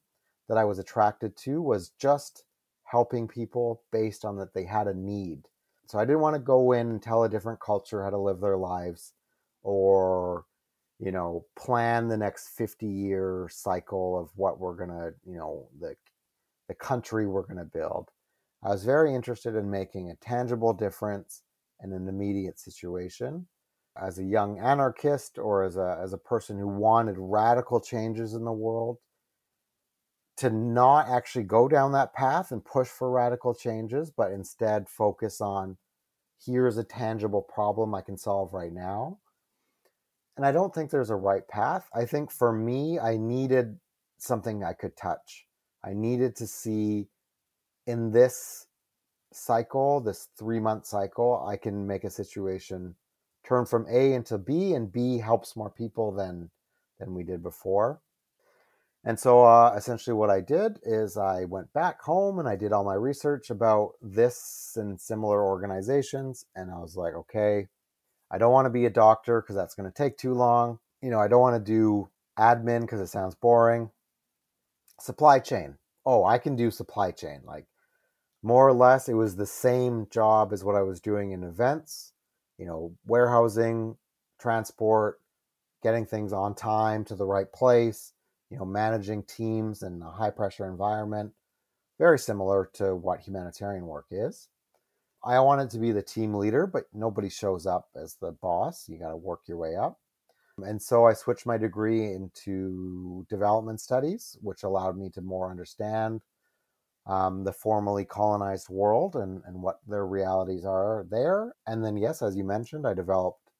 Speaker 2: that I was attracted to was just helping people based on that they had a need. So I didn't want to go in and tell a different culture how to live their lives or you know plan the next 50 year cycle of what we're going to you know the the country we're going to build I was very interested in making a tangible difference in an immediate situation. As a young anarchist or as a, as a person who wanted radical changes in the world, to not actually go down that path and push for radical changes, but instead focus on here's a tangible problem I can solve right now. And I don't think there's a right path. I think for me, I needed something I could touch. I needed to see in this cycle, this three month cycle, I can make a situation turn from A into B, and B helps more people than than we did before. And so, uh, essentially, what I did is I went back home and I did all my research about this and similar organizations. And I was like, okay, I don't want to be a doctor because that's going to take too long. You know, I don't want to do admin because it sounds boring. Supply chain oh, I can do supply chain. Like more or less, it was the same job as what I was doing in events, you know, warehousing, transport, getting things on time to the right place, you know, managing teams in a high pressure environment. Very similar to what humanitarian work is. I wanted to be the team leader, but nobody shows up as the boss. You got to work your way up. And so I switched my degree into development studies, which allowed me to more understand um, the formerly colonized world and, and what their realities are there. And then, yes, as you mentioned, I developed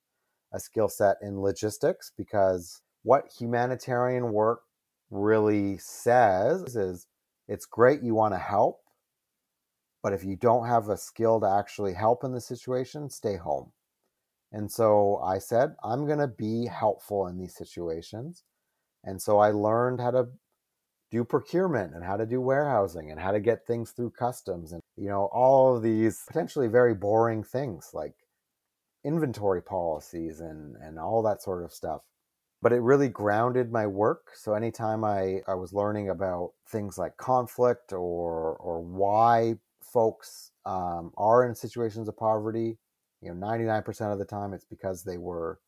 Speaker 2: a skill set in logistics because what humanitarian work really says is it's great you want to help, but if you don't have a skill to actually help in the situation, stay home. And so I said, I'm going to be helpful in these situations. And so I learned how to do procurement and how to do warehousing and how to get things through customs and, you know, all of these potentially very boring things like inventory policies and, and all that sort of stuff. But it really grounded my work. So anytime I, I was learning about things like conflict or, or why folks um, are in situations of poverty, you know, 99% of the time it's because they were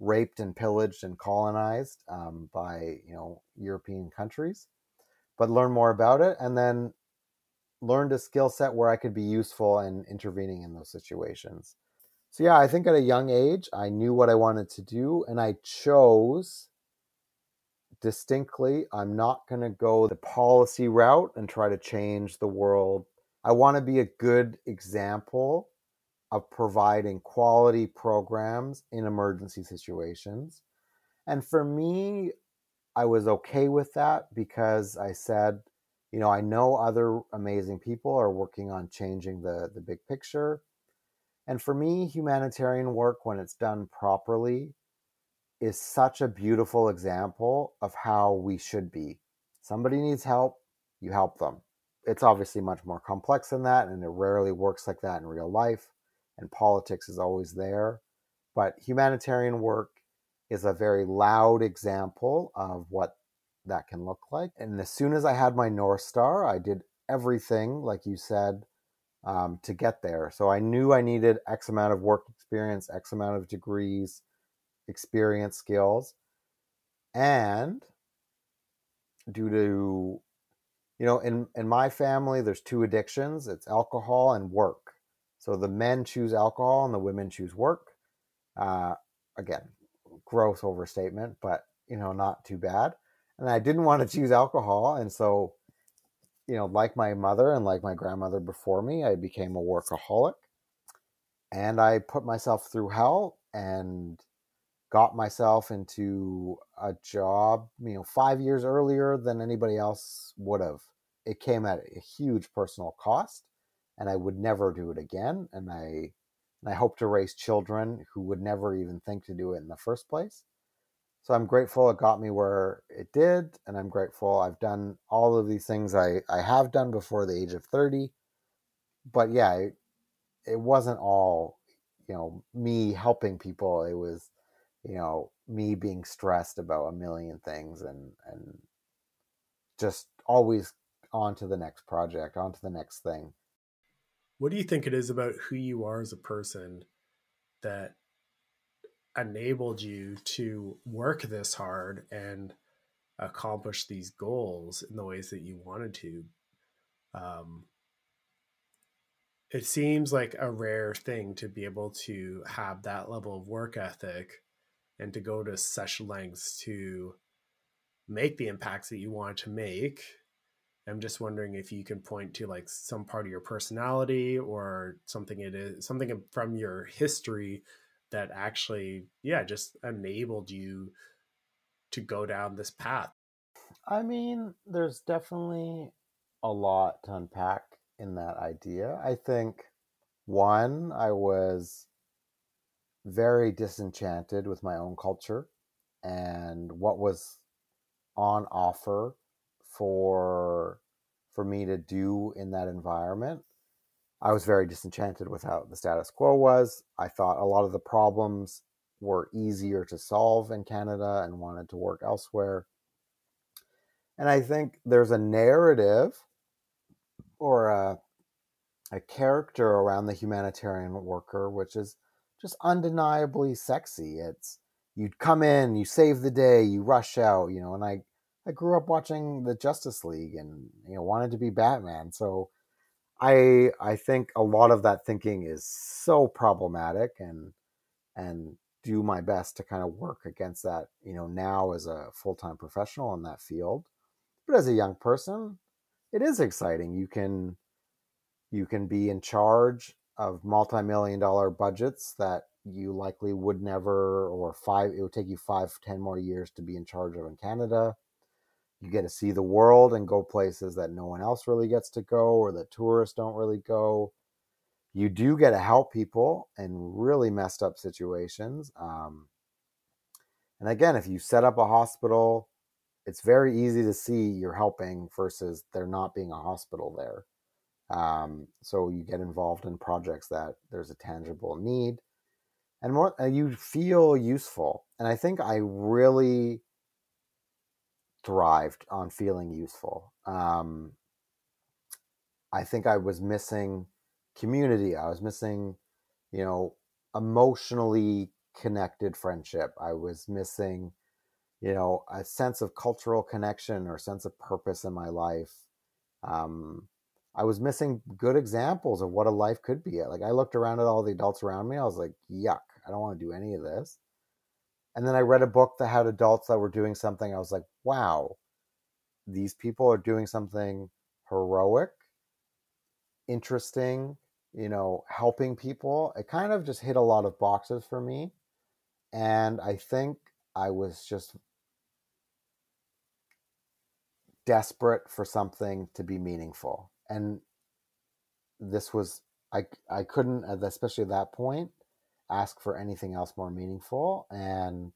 Speaker 2: raped and pillaged and colonized um, by, you know, European countries. But learn more about it and then learned a skill set where I could be useful in intervening in those situations. So, yeah, I think at a young age, I knew what I wanted to do and I chose distinctly I'm not going to go the policy route and try to change the world. I want to be a good example of providing quality programs in emergency situations. And for me, I was okay with that because I said, you know, I know other amazing people are working on changing the, the big picture. And for me, humanitarian work, when it's done properly, is such a beautiful example of how we should be. Somebody needs help, you help them. It's obviously much more complex than that, and it rarely works like that in real life and politics is always there. But humanitarian work is a very loud example of what that can look like. And as soon as I had my North Star, I did everything, like you said, um, to get there. So I knew I needed X amount of work experience, X amount of degrees, experience, skills. And due to, you know, in, in my family, there's two addictions it's alcohol and work. So the men choose alcohol and the women choose work. Uh, again, gross overstatement, but you know, not too bad. And I didn't want to choose alcohol, and so you know, like my mother and like my grandmother before me, I became a workaholic, and I put myself through hell and got myself into a job, you know, five years earlier than anybody else would have. It came at a huge personal cost and I would never do it again. And I and I hope to raise children who would never even think to do it in the first place. So I'm grateful it got me where it did, and I'm grateful I've done all of these things I, I have done before the age of 30. But yeah, it, it wasn't all, you know, me helping people. It was, you know, me being stressed about a million things and and just always on to the next project, on to the next thing.
Speaker 1: What do you think it is about who you are as a person that enabled you to work this hard and accomplish these goals in the ways that you wanted to? Um, it seems like a rare thing to be able to have that level of work ethic and to go to such lengths to make the impacts that you want to make I'm just wondering if you can point to like some part of your personality or something it is something from your history that actually, yeah, just enabled you to go down this path.
Speaker 2: I mean, there's definitely a lot to unpack in that idea. I think one, I was very disenchanted with my own culture and what was on offer for for me to do in that environment. I was very disenchanted with how the status quo was. I thought a lot of the problems were easier to solve in Canada and wanted to work elsewhere. And I think there's a narrative or a, a character around the humanitarian worker, which is just undeniably sexy. It's you'd come in, you save the day, you rush out, you know, and I I grew up watching the Justice League and you know wanted to be Batman. So I I think a lot of that thinking is so problematic and and do my best to kind of work against that, you know, now as a full-time professional in that field. But as a young person, it is exciting. You can you can be in charge of multi-million dollar budgets that you likely would never or five it would take you five ten more years to be in charge of in canada. You get to see the world and go places that no one else really gets to go or that tourists don't really go. You do get to help people in really messed up situations um, and again if you set up a hospital it's very easy to see you're helping versus there not being a hospital there um, so you get involved in projects that there's a tangible need and more you feel useful and i think i really thrived on feeling useful. Um, I think I was missing community. I was missing, you know, emotionally connected friendship. I was missing, you know, a sense of cultural connection or sense of purpose in my life. Um, I was missing good examples of what a life could be. Like I looked around at all the adults around me, I was like, yuck, I don't want to do any of this. And then I read a book that had adults that were doing something. I was like, wow, these people are doing something heroic, interesting, you know, helping people. It kind of just hit a lot of boxes for me. And I think I was just desperate for something to be meaningful. And this was I I couldn't especially at that point ask for anything else more meaningful and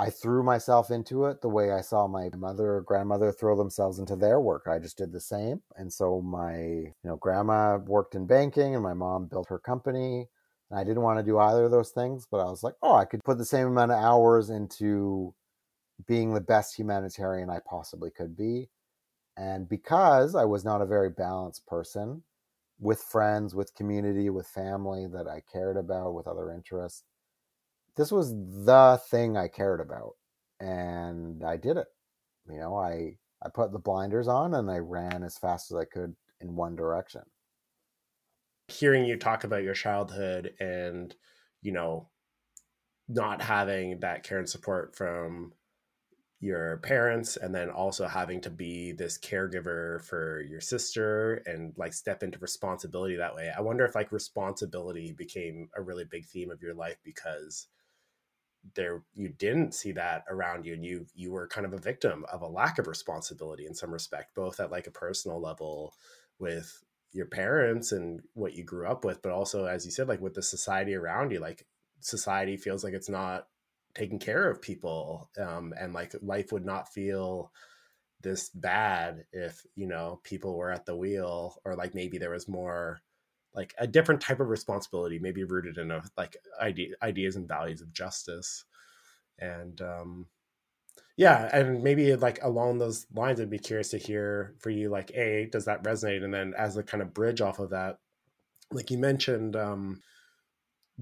Speaker 2: I threw myself into it the way I saw my mother or grandmother throw themselves into their work. I just did the same. And so my, you know, grandma worked in banking and my mom built her company. And I didn't want to do either of those things, but I was like, oh, I could put the same amount of hours into being the best humanitarian I possibly could be. And because I was not a very balanced person with friends, with community, with family that I cared about, with other interests, this was the thing I cared about. And I did it. You know, I I put the blinders on and I ran as fast as I could in one direction.
Speaker 1: Hearing you talk about your childhood and, you know, not having that care and support from your parents and then also having to be this caregiver for your sister and like step into responsibility that way. I wonder if like responsibility became a really big theme of your life because there you didn't see that around you and you you were kind of a victim of a lack of responsibility in some respect both at like a personal level with your parents and what you grew up with but also as you said like with the society around you like society feels like it's not taking care of people um, and like life would not feel this bad if you know people were at the wheel or like maybe there was more like a different type of responsibility maybe rooted in a like idea, ideas and values of justice. And um yeah and maybe like along those lines i'd be curious to hear for you like a does that resonate? And then as a kind of bridge off of that like you mentioned um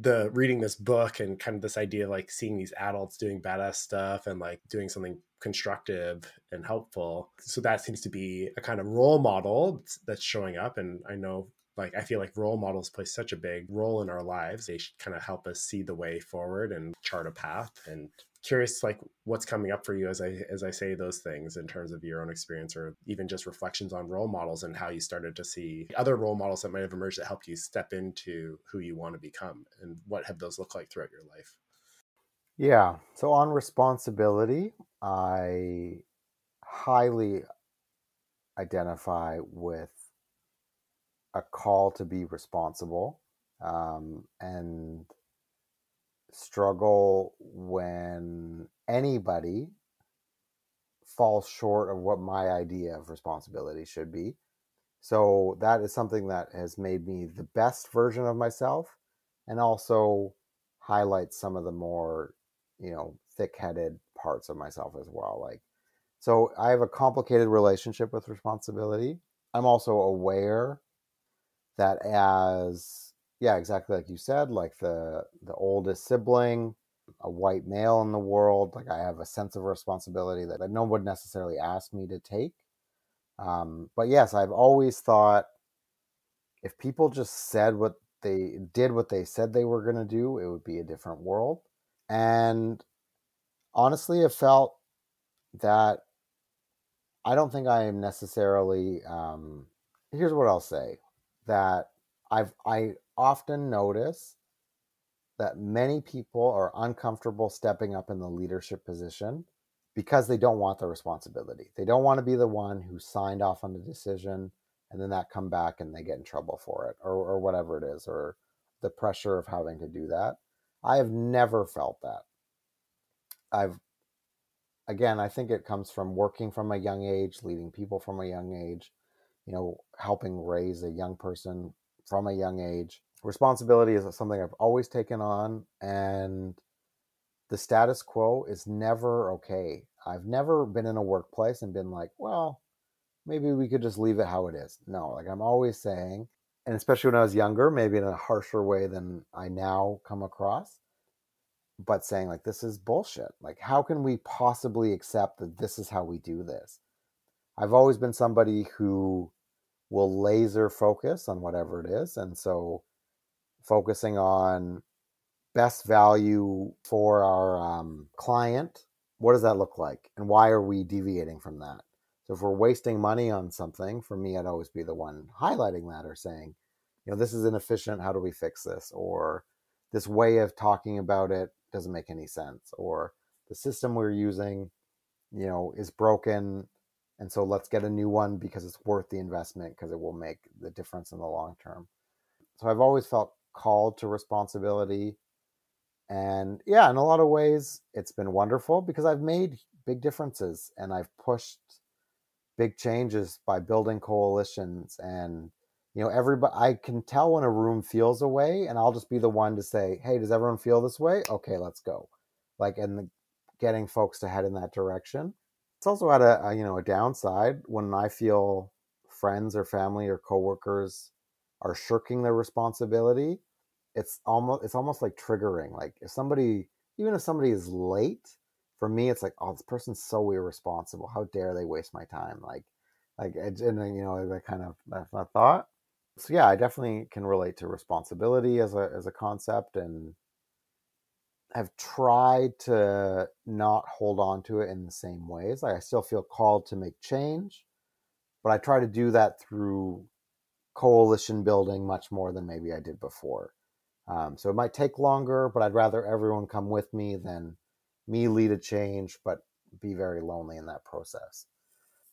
Speaker 1: the reading this book and kind of this idea of like seeing these adults doing badass stuff and like doing something constructive and helpful. So that seems to be a kind of role model that's showing up and i know like i feel like role models play such a big role in our lives. They should kind of help us see the way forward and chart a path and curious like what's coming up for you as i as i say those things in terms of your own experience or even just reflections on role models and how you started to see other role models that might have emerged that helped you step into who you want to become and what have those looked like throughout your life?
Speaker 2: Yeah. So on responsibility i highly identify with a call to be responsible um, and struggle when anybody falls short of what my idea of responsibility should be. So that is something that has made me the best version of myself and also highlights some of the more, you know, thick-headed parts of myself as well. Like so I have a complicated relationship with responsibility. I'm also aware that as yeah, exactly like you said, like the the oldest sibling, a white male in the world, like I have a sense of responsibility that, that no one would necessarily ask me to take. Um, but yes, I've always thought if people just said what they did what they said they were going to do, it would be a different world. And honestly, it felt that I don't think I am necessarily. Um, here's what I'll say: that I've I often notice that many people are uncomfortable stepping up in the leadership position because they don't want the responsibility. They don't want to be the one who signed off on the decision and then that come back and they get in trouble for it or, or whatever it is or the pressure of having to do that. I have never felt that. I've again, I think it comes from working from a young age, leading people from a young age, you know, helping raise a young person from a young age responsibility is something I've always taken on, and the status quo is never okay. I've never been in a workplace and been like, well, maybe we could just leave it how it is. No, like I'm always saying, and especially when I was younger, maybe in a harsher way than I now come across, but saying like this is bullshit. Like how can we possibly accept that this is how we do this? I've always been somebody who will laser focus on whatever it is, and so focusing on best value for our um, client, what does that look like? And why are we deviating from that? So if we're wasting money on something, for me, I'd always be the one highlighting that or saying, you know, this is inefficient. How do we fix this? Or this way of talking about it doesn't make any sense. Or the system we're using, you know, is broken. And so let's get a new one because it's worth the investment because it will make the difference in the long term. So I've always felt called to responsibility. And yeah, in a lot of ways, it's been wonderful because I've made big differences and I've pushed big changes by building coalitions and you know everybody i can tell when a room feels a way and i'll just be the one to say hey does everyone feel this way? Okay let's go. Like and the, getting folks to head in that direction. It's also had a, a you know a downside when i feel friends or family or coworkers are shirking their responsibility it's almost it's almost like triggering like if somebody even if somebody is late for me, it's like, oh, this person's so irresponsible. How dare they waste my time? Like, like, and then you know, that kind of that, thought. So yeah, I definitely can relate to responsibility as a as a concept, and have tried to not hold on to it in the same ways. Like, I still feel called to make change, but I try to do that through coalition building much more than maybe I did before. Um, so it might take longer, but I'd rather everyone come with me than me lead a change, but be very lonely in that process.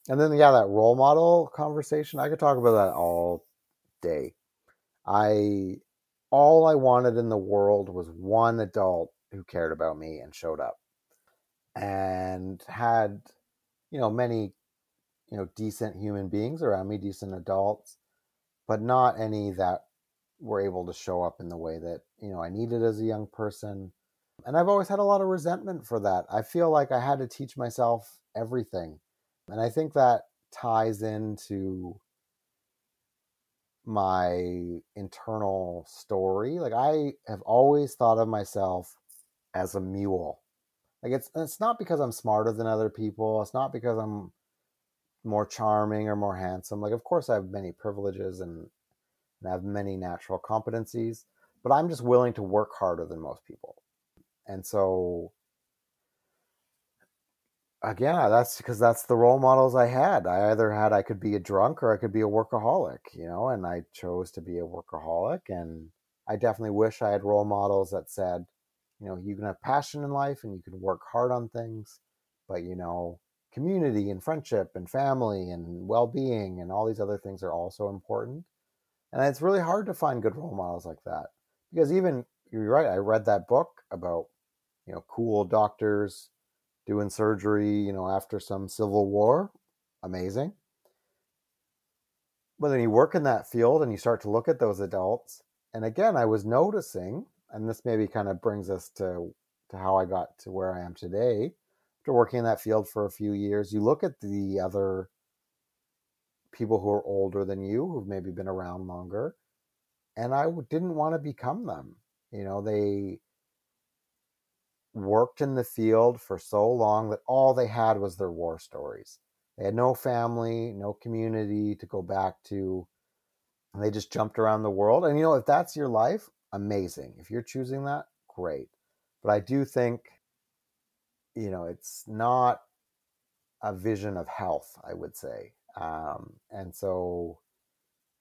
Speaker 2: And then, yeah, that role model conversation, I could talk about that all day. I, all I wanted in the world was one adult who cared about me and showed up and had, you know, many, you know, decent human beings around me, decent adults, but not any that were able to show up in the way that, you know, I needed as a young person and I've always had a lot of resentment for that. I feel like I had to teach myself everything. And I think that ties into my internal story. Like I have always thought of myself as a mule. Like it's it's not because I'm smarter than other people. It's not because I'm more charming or more handsome. Like of course I have many privileges and, and have many natural competencies, but I'm just willing to work harder than most people and so uh, again that's because that's the role models i had i either had i could be a drunk or i could be a workaholic you know and i chose to be a workaholic and i definitely wish i had role models that said you know you can have passion in life and you can work hard on things but you know community and friendship and family and well-being and all these other things are also important and it's really hard to find good role models like that because even you're right i read that book about you know, cool doctors doing surgery, you know, after some civil war. Amazing. But then you work in that field and you start to look at those adults. And again, I was noticing, and this maybe kind of brings us to, to how I got to where I am today. After working in that field for a few years, you look at the other people who are older than you, who've maybe been around longer, and I didn't want to become them. You know, they worked in the field for so long that all they had was their war stories. They had no family, no community to go back to. And they just jumped around the world. And you know, if that's your life, amazing. If you're choosing that, great. But I do think, you know, it's not a vision of health, I would say. Um, and so,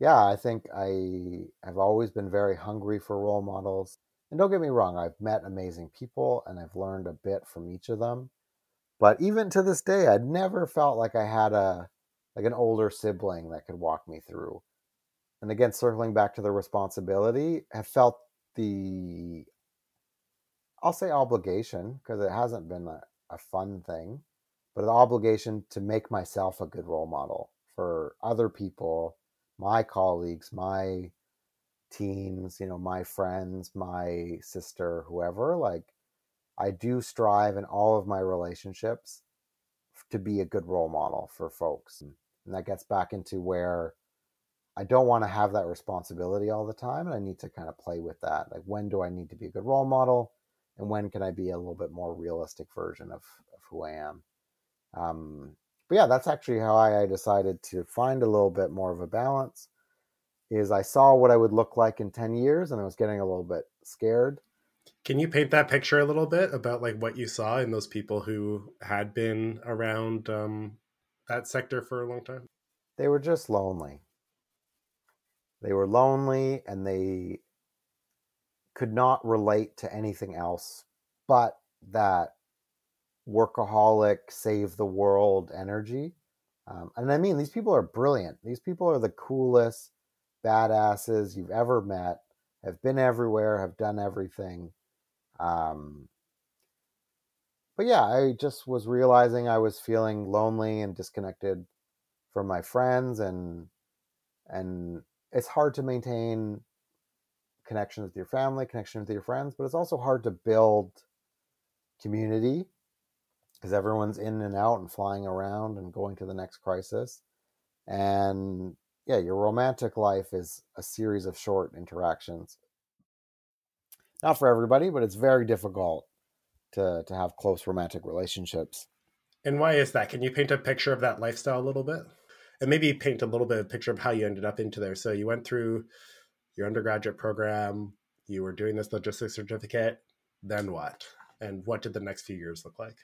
Speaker 2: yeah, I think I have always been very hungry for role models. And don't get me wrong, I've met amazing people and I've learned a bit from each of them. But even to this day, I'd never felt like I had a like an older sibling that could walk me through. And again, circling back to the responsibility, have felt the I'll say obligation because it hasn't been a, a fun thing, but the obligation to make myself a good role model for other people, my colleagues, my teams, you know, my friends, my sister, whoever, like I do strive in all of my relationships to be a good role model for folks. And that gets back into where I don't want to have that responsibility all the time. And I need to kind of play with that. Like, when do I need to be a good role model? And when can I be a little bit more realistic version of, of who I am? Um, but yeah, that's actually how I decided to find a little bit more of a balance is I saw what I would look like in 10 years and I was getting a little bit scared.
Speaker 1: Can you paint that picture a little bit about like what you saw in those people who had been around um, that sector for a long time?
Speaker 2: They were just lonely. They were lonely and they could not relate to anything else but that workaholic, save the world energy. Um, and I mean, these people are brilliant. These people are the coolest badasses you've ever met, have been everywhere, have done everything. Um, but yeah, I just was realizing I was feeling lonely and disconnected from my friends and and it's hard to maintain connections with your family, connection with your friends, but it's also hard to build community because everyone's in and out and flying around and going to the next crisis. And yeah, your romantic life is a series of short interactions. Not for everybody, but it's very difficult to to have close romantic relationships.
Speaker 1: And why is that? Can you paint a picture of that lifestyle a little bit? And maybe paint a little bit of a picture of how you ended up into there. So you went through your undergraduate program, you were doing this logistics certificate, then what? And what did the next few years look like?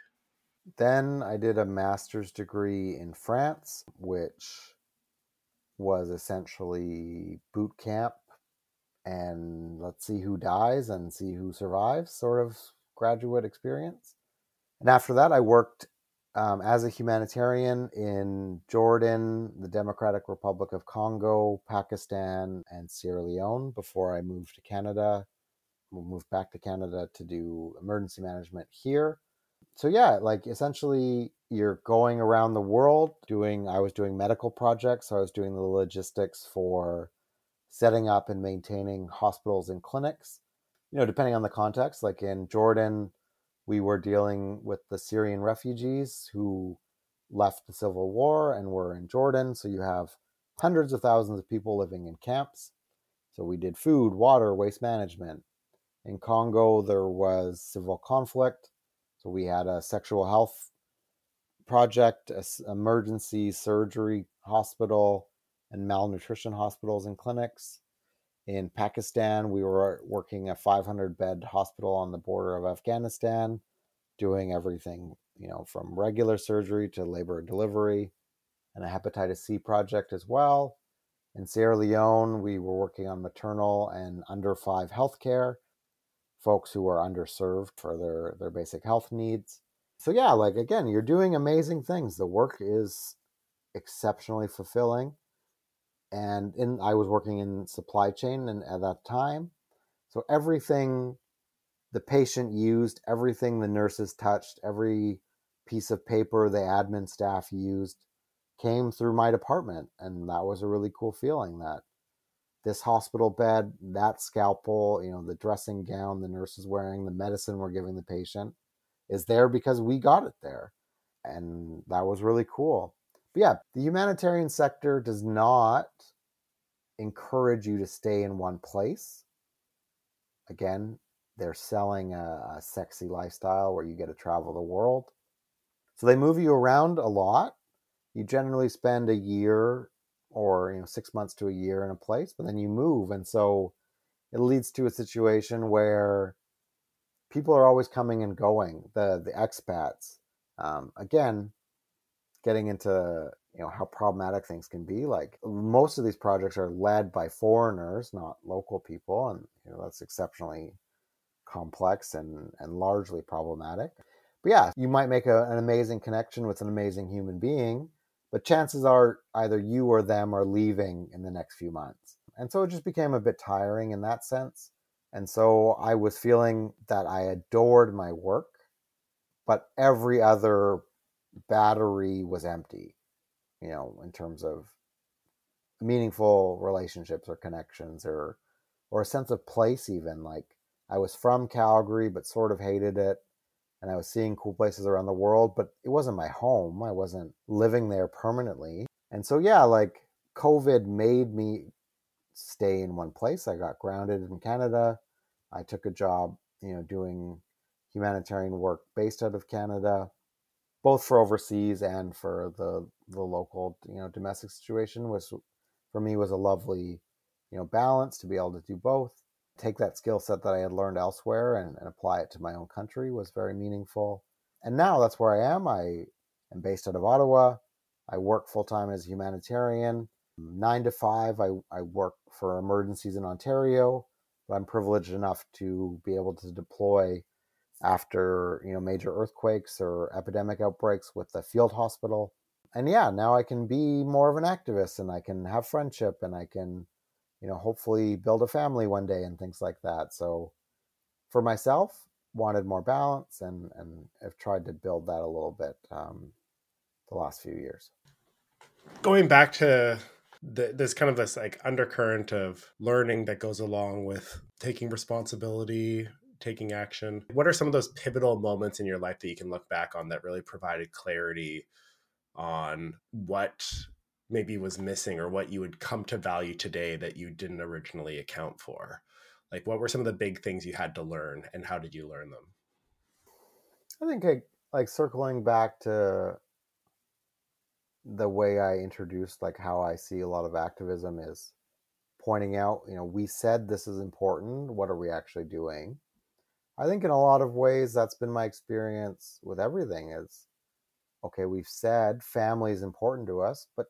Speaker 2: Then I did a master's degree in France, which was essentially boot camp and let's see who dies and see who survives sort of graduate experience. And after that, I worked um, as a humanitarian in Jordan, the Democratic Republic of Congo, Pakistan, and Sierra Leone before I moved to Canada. Moved back to Canada to do emergency management here so yeah, like essentially you're going around the world doing I was doing medical projects, so I was doing the logistics for setting up and maintaining hospitals and clinics. You know, depending on the context, like in Jordan, we were dealing with the Syrian refugees who left the civil war and were in Jordan, so you have hundreds of thousands of people living in camps. So we did food, water, waste management. In Congo, there was civil conflict so we had a sexual health project, a emergency surgery hospital, and malnutrition hospitals and clinics. In Pakistan, we were uh, working a 500 bed hospital on the border of Afghanistan, doing everything, you know, from regular surgery to labor and delivery, and a hepatitis C project as well. In Sierra Leone, we were working on maternal and under five healthcare folks who are underserved for their their basic health needs. So yeah, like again, you're doing amazing things. The work is exceptionally fulfilling. And in I was working in supply chain and at that time. So everything the patient used, everything the nurses touched, every piece of paper the admin staff used came through my department and that was a really cool feeling that this hospital bed, that scalpel, you know, the dressing gown the nurse is wearing, the medicine we're giving the patient is there because we got it there. And that was really cool. But yeah, the humanitarian sector does not encourage you to stay in one place. Again, they're selling a, a sexy lifestyle where you get to travel the world. So they move you around a lot. You generally spend a year or you know six months to a year in a place but then you move and so it leads to a situation where people are always coming and going the the expats um, again getting into you know how problematic things can be like most of these projects are led by foreigners not local people and you know that's exceptionally complex and and largely problematic but yeah you might make a, an amazing connection with an amazing human being but chances are either you or them are leaving in the next few months. And so it just became a bit tiring in that sense. And so I was feeling that I adored my work, but every other battery was empty, you know, in terms of meaningful relationships or connections or or a sense of place even like I was from Calgary but sort of hated it and I was seeing cool places around the world, but it wasn't my home. I wasn't living there permanently. And so, yeah, like COVID made me stay in one place. I got grounded in Canada. I took a job, you know, doing humanitarian work based out of Canada, both for overseas and for the the local, you know, domestic situation was for me was a lovely, you know, balance to be able to do both. take that skill set that I had learned elsewhere and, and apply it to my own country was very meaningful. And now that's where I am. I am based out of Ottawa. I work full time as a humanitarian. Nine to five, I, I work for emergencies in Ontario. But I'm privileged enough to be able to deploy after you know major earthquakes or epidemic outbreaks with the field hospital. And yeah, now I can be more of an activist and I can have friendship and I can, you know, hopefully build a family one day and things like that. So for myself, wanted more balance and and I've tried to build that a little bit um, the last few years.
Speaker 1: Going back to the, there's kind of this like undercurrent of learning that goes along with taking responsibility, taking action. What are some of those pivotal moments in your life that you can look back on that really provided clarity on what maybe was missing or what you would come to value today that you didn't originally account for? Like, what were some of the big things you had to learn, and how did you learn them?
Speaker 2: I think I, like circling back to the way I introduced like how I see a lot of activism is pointing out, you know, we said this is important. What are we actually doing? I think in a lot of ways that's been my experience with everything is okay, we've said family is important to us, but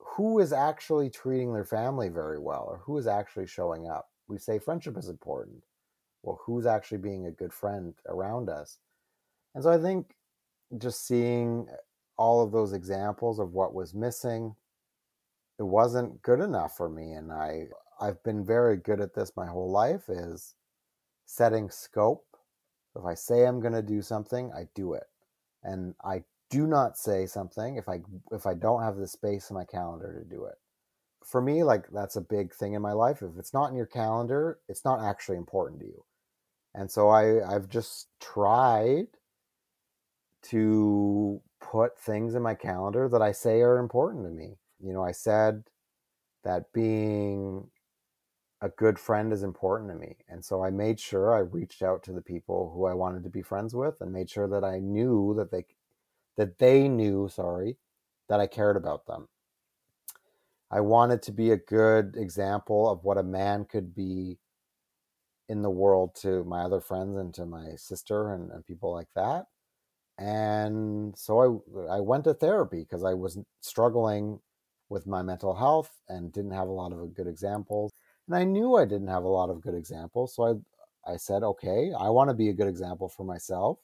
Speaker 2: who is actually treating their family very well or who is actually showing up? We say friendship is important. Well, who's actually being a good friend around us? And so I think just seeing eh, all of those examples of what was missing it wasn't good enough for me and i i've been very good at this my whole life is setting scope. If i say i'm going to do something i do it. And i do not say something if i if i don't have the space in my calendar to do it. For me like that's a big thing in my life. If it's not in your calendar it's not actually important to you. And so i i've just tried to put things in my calendar that I say are important to me. You know, I said that being a good friend is important to me. And so I made sure I reached out to the people who I wanted to be friends with and made sure that I knew that they that they knew, sorry, that I cared about them. I wanted to be a good example of what a man could be in the world to my other friends and to my sister and, and people like that and so I I went to therapy because I was struggling with my mental health and didn't have a lot of good examples. And I knew I didn't have a lot of good examples, so I I said, "Okay, I want to be a good example for myself."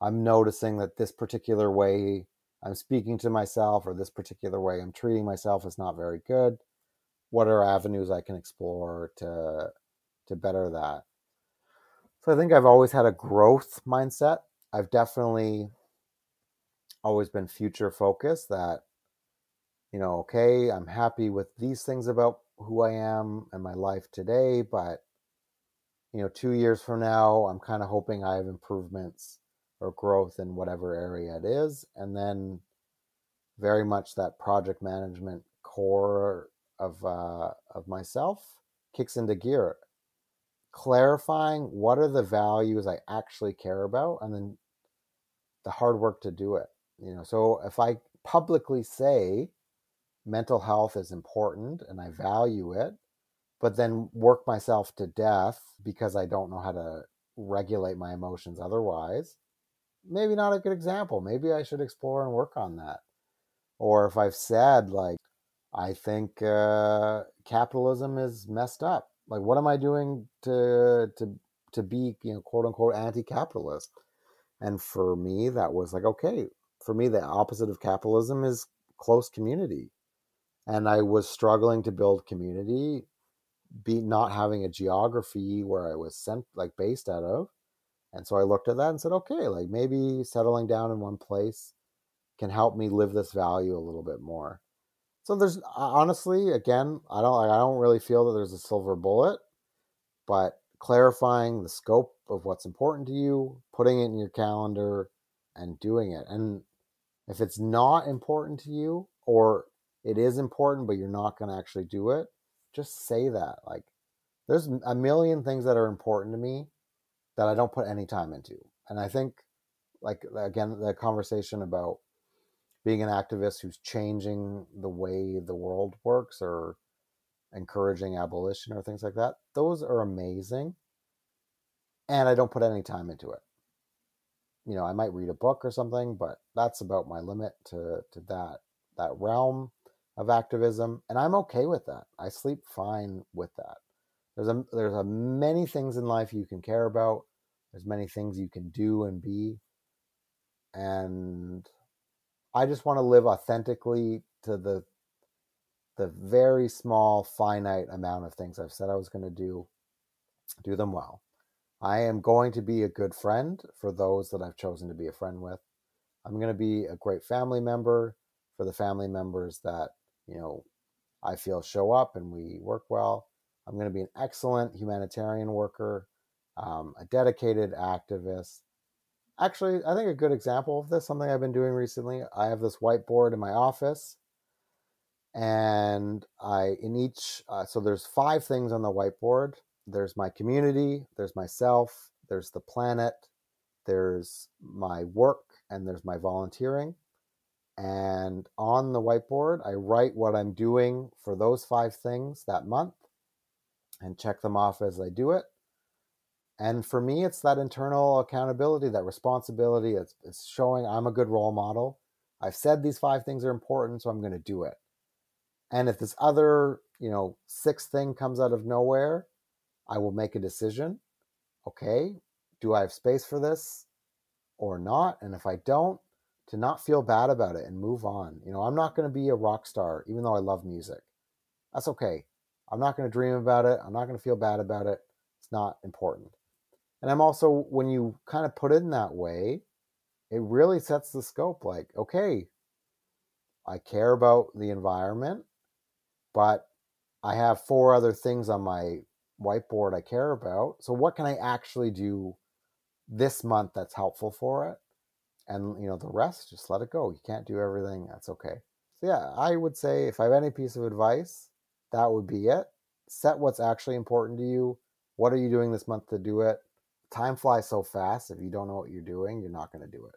Speaker 2: I'm noticing that this particular way I'm speaking to myself or this particular way I'm treating myself is not very good. What are avenues I can explore to to better that? So I think I've always had a growth mindset I've definitely always been future focused that, you know, okay, I'm happy with these things about who I am and my life today, but, you know, two years from now, I'm kind of hoping I have improvements or growth in whatever area it is. And then very much that project management core of, uh, of myself kicks into gear clarifying what are the values I actually care about and then the hard work to do it. You know, so if I publicly say mental health is important and I value it, but then work myself to death because I don't know how to regulate my emotions otherwise, maybe not a good example. Maybe I should explore and work on that. Or if I've said, like, I think uh, capitalism is messed up. Like, what am I doing to to to be, you know, quote unquote anti-capitalist? And for me, that was like, okay, for me, the opposite of capitalism is close community. And I was struggling to build community, be not having a geography where I was sent like based out of. And so I looked at that and said, okay, like maybe settling down in one place can help me live this value a little bit more. So there's uh, honestly, again, I don't I don't really feel that there's a silver bullet, but clarifying the scope of what's important to you, putting it in your calendar, and doing it. And if it's not important to you, or it is important, but you're not going to actually do it, just say that. Like, there's a million things that are important to me that I don't put any time into. And I think, like, again, the conversation about being an activist who's changing the way the world works or encouraging abolition or things like that. Those are amazing. And I don't put any time into it. You know, I might read a book or something, but that's about my limit to, to that that realm of activism. And I'm okay with that. I sleep fine with that. There's a there's a many things in life you can care about. There's many things you can do and be. And I just want to live authentically to the the very small finite amount of things I've said I was going to do do them well. I am going to be a good friend for those that I've chosen to be a friend with. I'm going to be a great family member for the family members that, you know, I feel show up and we work well. I'm going to be an excellent humanitarian worker, um, a dedicated activist. Actually, I think a good example of this, something I've been doing recently, I have this whiteboard in my office. And I, in each, uh, so there's five things on the whiteboard there's my community, there's myself, there's the planet, there's my work, and there's my volunteering. And on the whiteboard, I write what I'm doing for those five things that month and check them off as I do it. And for me, it's that internal accountability, that responsibility. It's, it's showing I'm a good role model. I've said these five things are important, so I'm going to do it. And if this other, you know, sixth thing comes out of nowhere, I will make a decision. Okay, do I have space for this or not? And if I don't, to not feel bad about it and move on. You know, I'm not going to be a rock star, even though I love music. That's okay. I'm not going to dream about it. I'm not going to feel bad about it. It's not important. And I'm also, when you kind of put it in that way, it really sets the scope like, okay, I care about the environment, but I have four other things on my whiteboard I care about. So, what can I actually do this month that's helpful for it? And, you know, the rest, just let it go. You can't do everything. That's okay. So, yeah, I would say if I have any piece of advice, that would be it. Set what's actually important to you. What are you doing this month to do it? Time flies so fast. If you don't know what you're doing, you're not going to do it.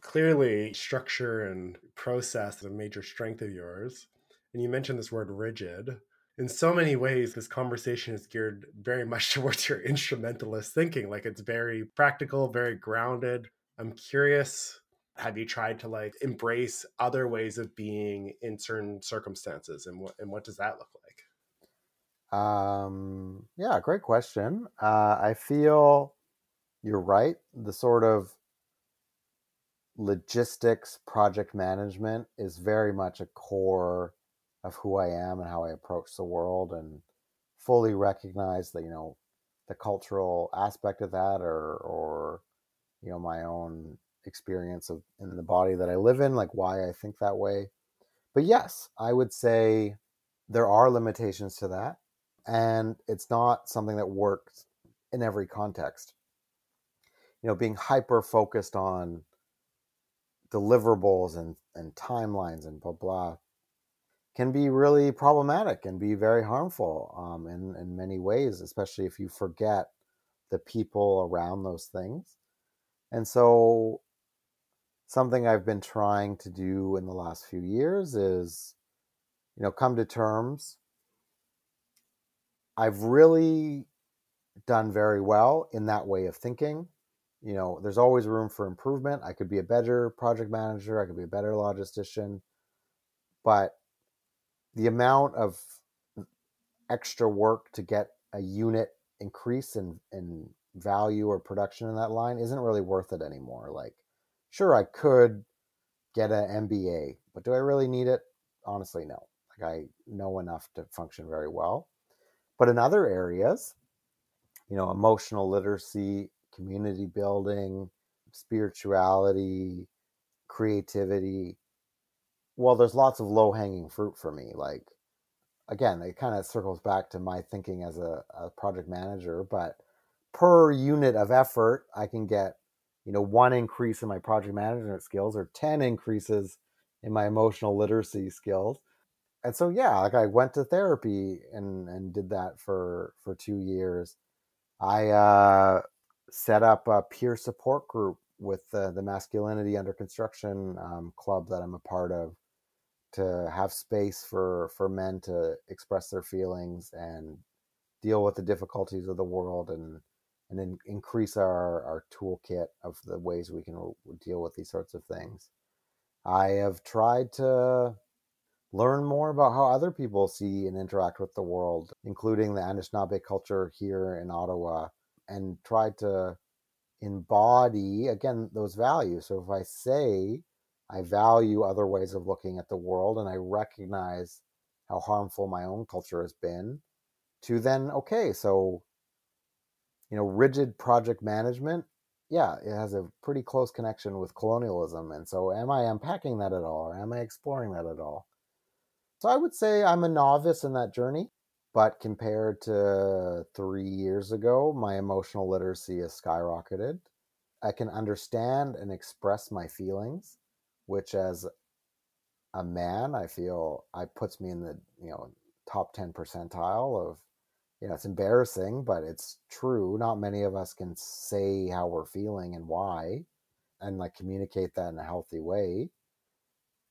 Speaker 1: Clearly, structure and process is a major strength of yours. And you mentioned this word rigid. In so many ways, this conversation is geared very (laughs) much towards your instrumentalist thinking. Like it's very practical, very grounded. I'm curious have you tried to like embrace other ways of being in certain circumstances and what and what does that look like?
Speaker 2: Um yeah great question. Uh i feel you're right the sort of logistics project management is very much a core of who i am and how i approach the world and fully recognize that you know the cultural aspect of that or or you know my own experience of in the body that I live in, like why I think that way. But yes, I would say there are limitations to that. And it's not something that works in every context. You know, being hyper focused on deliverables and, and timelines and blah, blah can be really problematic and be very harmful um, in, in many ways, especially if you forget the people around those things. And so something I've been trying to do in the last few years is, you know, come to terms. I've really done very well in that way of thinking. You know, there's always room for improvement. I could be a better project manager, I could be a better logistician, but the amount of extra work to get a unit increase in, in value or production in that line isn't really worth it anymore. Like sure, I could get an MBA, but do I really need it? Honestly, no. Like I know enough to function very well. But in other areas, you know, emotional literacy, community building, spirituality, creativity, well, there's lots of low hanging fruit for me. Like, again, it kind of circles back to my thinking as a, a project manager, but per unit of effort, I can get you know one increase in my project management skills or 10 increases in my emotional literacy skills. And so yeah like i went to therapy and and did that for for two years. I uh set up a peer support group with the, the masculinity under construction um, club that i'm a part of to have space for for men to express their feelings and deal with the difficulties of the world and and then increase our our toolkit of the ways we can deal with these sorts of things. I have tried to learn more about how other people see and interact with the world, including the Anishinaabe culture here in Ottawa, and tried to embody again those values. So if I say I value other ways of looking at the world and I recognize how harmful my own culture has been, to then, okay, so, you know, rigid project management, yeah, it has a pretty close connection with colonialism. And so, am I unpacking that at all or am I exploring that at all? So, I would say I'm a novice in that journey. But compared to three years ago, my emotional literacy has skyrocketed. I can understand and express my feelings, which as a man, I feel I puts me in the you know top ten percentile of you know it's embarrassing, but it's true. Not many of us can say how we're feeling and why, and like communicate that in a healthy way.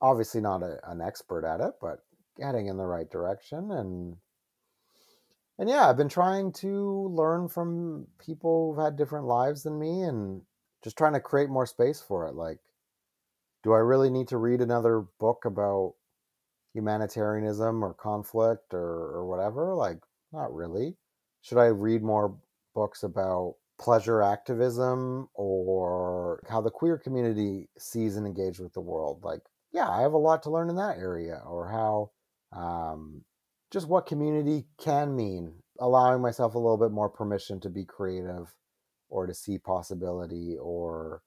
Speaker 2: Obviously, not a, an expert at it, but getting in the right direction and and yeah, I've been trying to learn from people who've had different lives than me and just trying to create more space for it. Like, do I really need to read another book about humanitarianism or conflict or, or whatever? Like, not really. Should I read more books about pleasure activism or how the queer community sees and engages with the world? Like, yeah, I have a lot to learn in that area, or how um, just what community can mean, allowing myself a little bit more permission to be creative or to see possibility or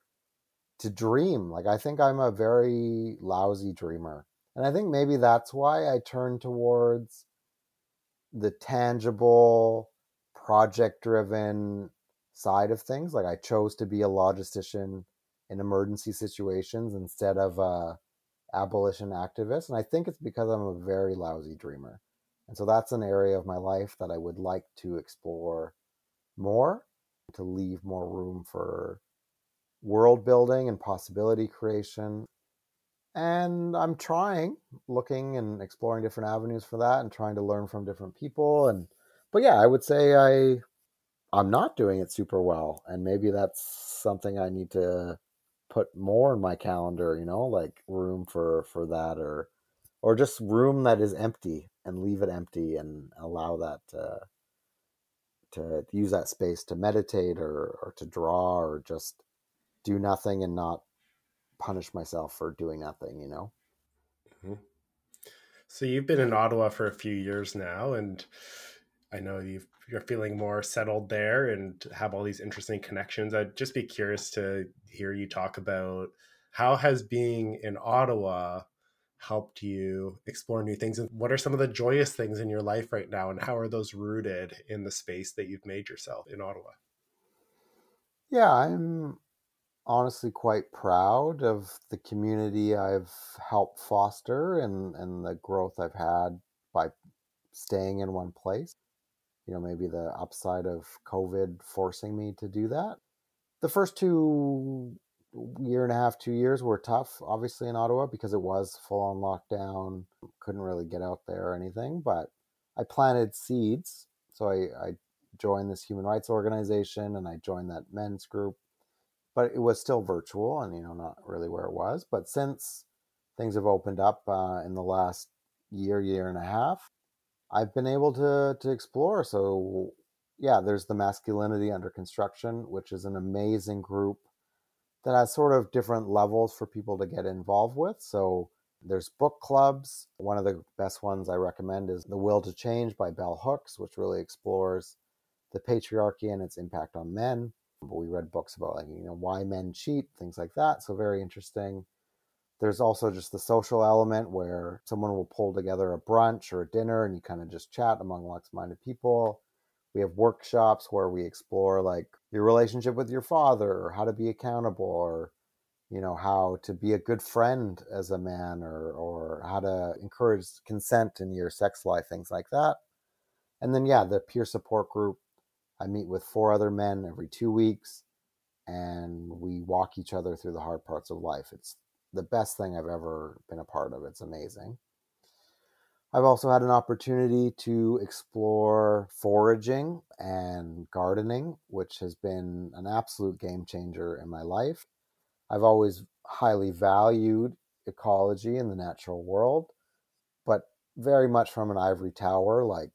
Speaker 2: to dream. Like, I think I'm a very lousy dreamer. And I think maybe that's why I turn towards the tangible, project driven side of things. Like, I chose to be a logistician in emergency situations instead of a abolition activist. And I think it's because I'm a very lousy dreamer. And so that's an area of my life that I would like to explore more, to leave more room for world building and possibility creation. And I'm trying, looking and exploring different avenues for that and trying to learn from different people. And but yeah, I would say I I'm not doing it super well. And maybe that's something I need to put more in my calendar, you know, like room for for that or or just room that is empty and leave it empty and allow that to, to use that space to meditate or, or to draw or just do nothing and not punish myself for doing nothing you know? Mm-hmm.
Speaker 1: so you've been in ottawa for a few years now and i know you are feeling more settled there and have all these interesting connections. I'd just be curious to hear you talk about how has being in ottawa helped you explore new things and what are some of the joyous things in your life right now and how are those rooted in the space that you've made yourself in ottawa?
Speaker 2: Yeah i'm honestly quite proud of the community i've helped foster and and the growth i've had by staying in one place you know maybe the upside of covid forcing me to do that the first two year and a half, two years were tough, obviously in Ottawa because it was full on lockdown. Couldn't really get out there or anything, but I planted seeds. So I, I joined this human rights organization and I joined that men's group, but it was still virtual and you know not really where it was. But since things have opened up uh, in the last year, year and a half, I've been able to to explore. So yeah, there's the masculinity under construction, which is an amazing group that has sort of different levels for people to get involved with. So there's book clubs. One of the best ones I recommend is The Will to Change by Bell Hooks, which really explores the patriarchy and its impact on men. We read books about like, you know, why men cheat, things like that. So very interesting. There's also just the social element where someone will pull together a brunch or a dinner and you kind of just chat among like-minded people. We have workshops where we explore like your relationship with your father or how to be accountable or you know how to be a good friend as a man or or how to encourage consent in your sex life things like that and then yeah the peer support group i meet with four other men every two weeks and we walk each other through the hard parts of life it's the best thing i've ever been a part of it's amazing I've also had an opportunity to explore foraging and gardening, which has been an absolute game changer in my life. I've always highly valued ecology in the natural world, but very much from an ivory tower. Like,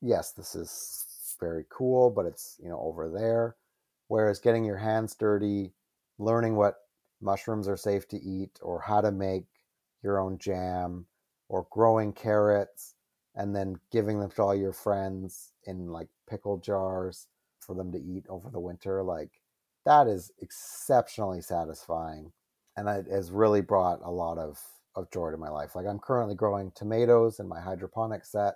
Speaker 2: yes, this is very cool, but it's, you know, over there. Whereas getting your hands dirty, learning what mushrooms are safe to eat or how to make your own jam or growing carrots and then giving them to all your friends in like pickle jars for them to eat over the winter like that is exceptionally satisfying. And it has really brought a lot of of joy to my life. Like i'm currently growing tomatoes in my hydroponic set.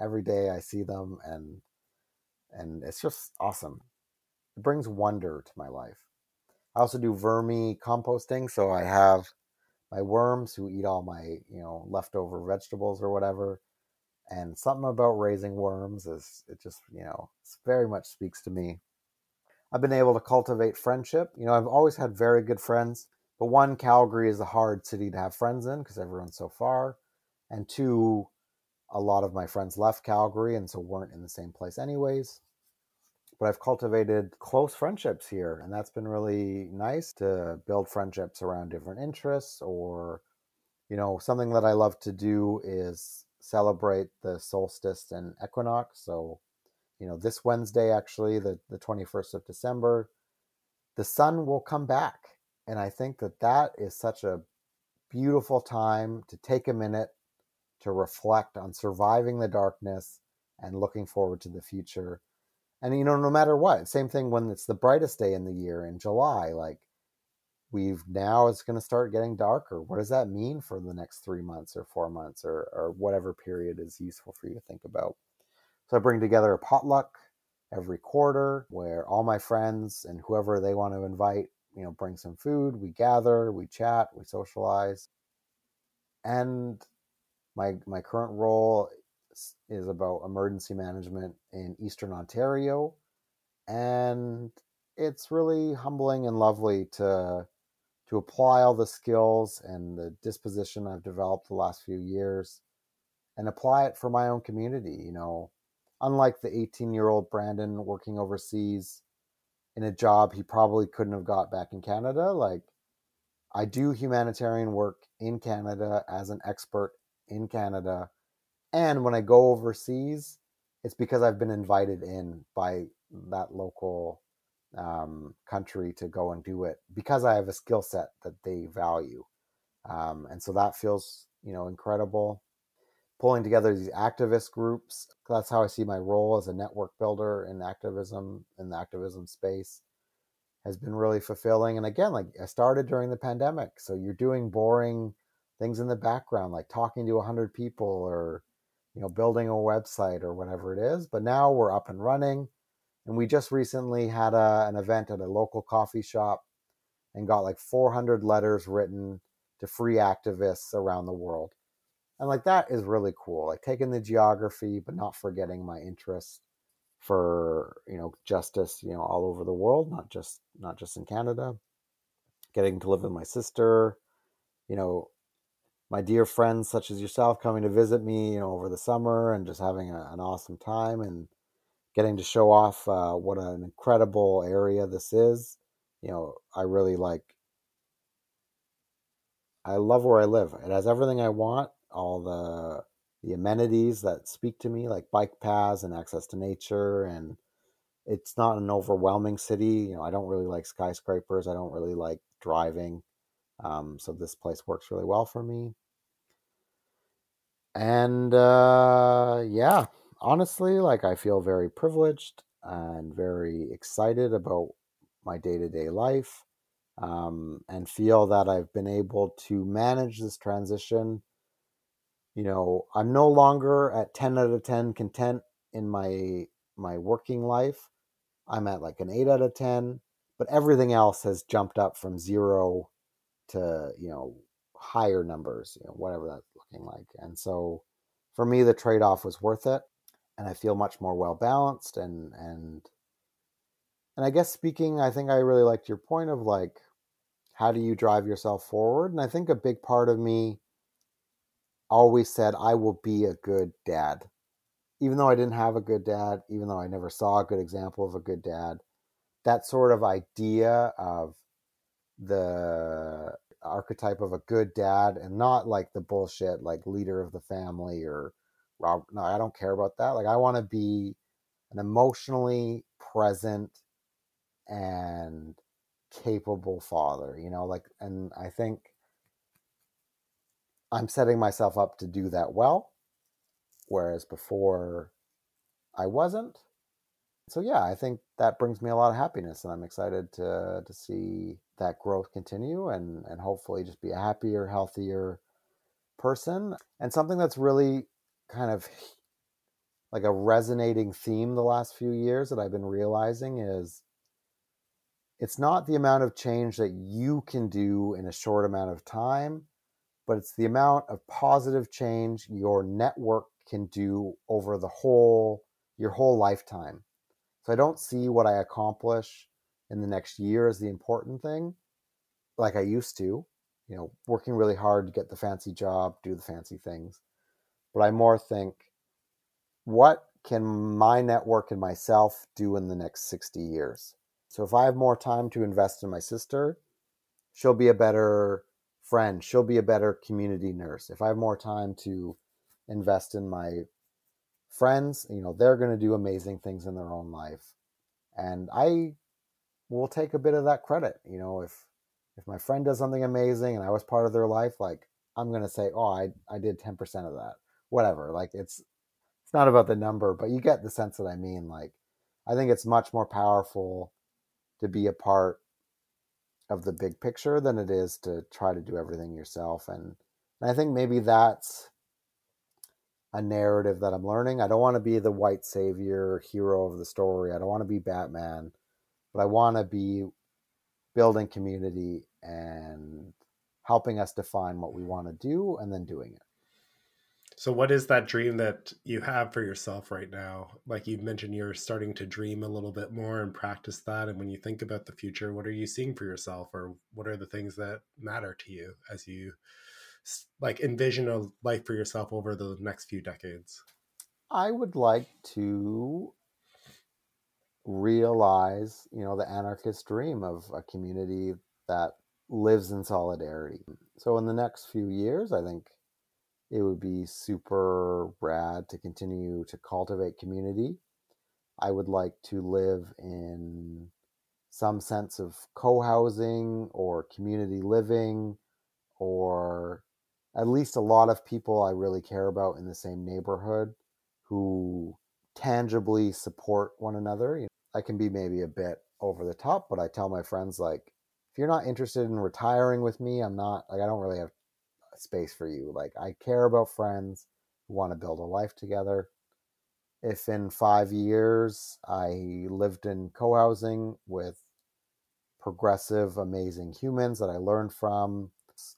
Speaker 2: Every day i see them and and it's just awesome. It brings wonder to my life. I also do vermi composting so i have my worms who eat all my you know leftover vegetables or whatever and something about raising worms is it just you know very much speaks to me. I've been able to cultivate friendship. You know i've always had very good friends but one calgary is a hard city to have friends in because everyone's so far and two a lot of my friends left calgary and so weren't in the same place anyways but I've cultivated close friendships here, and that's been really nice to build friendships around different interests. Or, you know, something that I love to do is celebrate the solstice and equinox. So, you know, this Wednesday, actually, the, the 21st of December, the sun will come back. And I think that that is such a beautiful time to take a minute to reflect on surviving the darkness and looking forward to the future. And you know no matter what same thing when it's the brightest day in the year in july like we've now it's going to start getting darker. What does that mean for the next three months or four months or, or whatever period is useful for you to think about? So i bring together a potluck every quarter where all my friends and whoever they want to invite you know bring some food we gather we chat we socialize. And my my current role is about emergency management in Eastern Ontario. And it's really humbling and lovely to to apply all the skills and the disposition I've developed the last few years and apply it for my own community. You know, unlike the 18 year old Brandon working overseas in a job he probably couldn't have got back in Canada, like I do humanitarian work in Canada as an expert in Canada and when I go overseas, it's because I've been invited in by that local um, country to go and do it because I have a skill set that they value. Um, and so that feels, you know, incredible. Pulling together these activist groups, that's how I see my role as a network builder in activism, in the activism space, has been really fulfilling. And again, like I started during the pandemic. So you're doing boring things in the background, like talking to 100 people or you know, building a website or whatever it is. But now we're up and running. And we just recently had a, an event at a local coffee shop and got like 400 letters written to free activists around the world. And like that is really cool. Like taking the geography, but not forgetting my interest for, you know, justice, you know, all over the world, not just not just in Canada. Getting to live with my sister, you know, my dear friends such as yourself coming to visit me you know over the summer and just having a, an awesome time and getting to show off uh, what an incredible area this is. You know i really like i love where i live. It has everything i want all the the amenities that speak to me like bike paths and access to nature and it's not an overwhelming city. You know i don't really like skyscrapers. I don't really like driving um, so this place works really well for me and uh, yeah, honestly, like I feel very privileged and very excited about my day to day life um, and feel that I've been able to manage this transition. You know, I'm no longer at 10 out of 10 content in my my working life. I'm at like an 8 out of 10, but everything else has jumped up from 0 to, you know, higher numbers, you know, whatever that's looking like. And so for me, the trade off was worth it. And I feel much more well balanced and, and, and I guess speaking, I think I really liked your point of like, how do you drive yourself forward? And I think a big part of me always said, I will be a good dad. Even though I didn't have a good dad, even though I never saw a good example of a good dad, that sort of idea of the archetype of a good dad and not like the bullshit like leader of the family or Rob. No, I don't care about that. Like I want to be an emotionally present and capable father, you know, like and I think I'm setting myself up to do that well whereas before I wasn't. So yeah, I think that brings me a lot of happiness and I'm excited to to see that growth continue and and hopefully just be a happier, healthier person. And something that's really kind of like a resonating theme the last few years that I've been realizing is it's not the amount of change that you can do in a short amount of time, but it's the amount of positive change your network can do over the whole your whole lifetime. I don't see what I accomplish in the next year as the important thing like I used to, you know, working really hard to get the fancy job, do the fancy things. But I more think what can my network and myself do in the next 60 years? So if I have more time to invest in my sister, she'll be a better friend. She'll be a better community nurse. If I have more time to invest in my friends, you know, they're going to do amazing things in their own life. And I will take a bit of that credit, you know, if if my friend does something amazing and I was part of their life, like I'm going to say, "Oh, I I did 10% of that." Whatever. Like it's it's not about the number, but you get the sense that I mean. Like, I think it's much more powerful to be a part of the big picture than it is to try to do everything yourself. And, and I think maybe that's a narrative that I'm learning. I don't want to be the white savior hero of the story. I don't want to be Batman, but I want to be building community and helping us define what we want to do and then doing it.
Speaker 1: So, what is that dream that you have for yourself right now? Like you mentioned, you're starting to dream a little bit more and practice that. And when you think about the future, what are you seeing for yourself, or what are the things that matter to you as you like envision a life for yourself over the next few decades?
Speaker 2: I would like to realize, you know, the anarchist dream of a community that lives in solidarity. So, in the next few years, I think it would be super rad to continue to cultivate community. I would like to live in some sense of co housing or community living, or at least a lot of people I really care about in the same neighborhood who tangibly support one another. You know, I can be maybe a bit over the top, but I tell my friends, like, if you're not interested in retiring with me, I'm not, like, I don't really have space for you. Like I care about friends who want to build a life together. If in five years I lived in co housing with progressive, amazing humans that I learned from,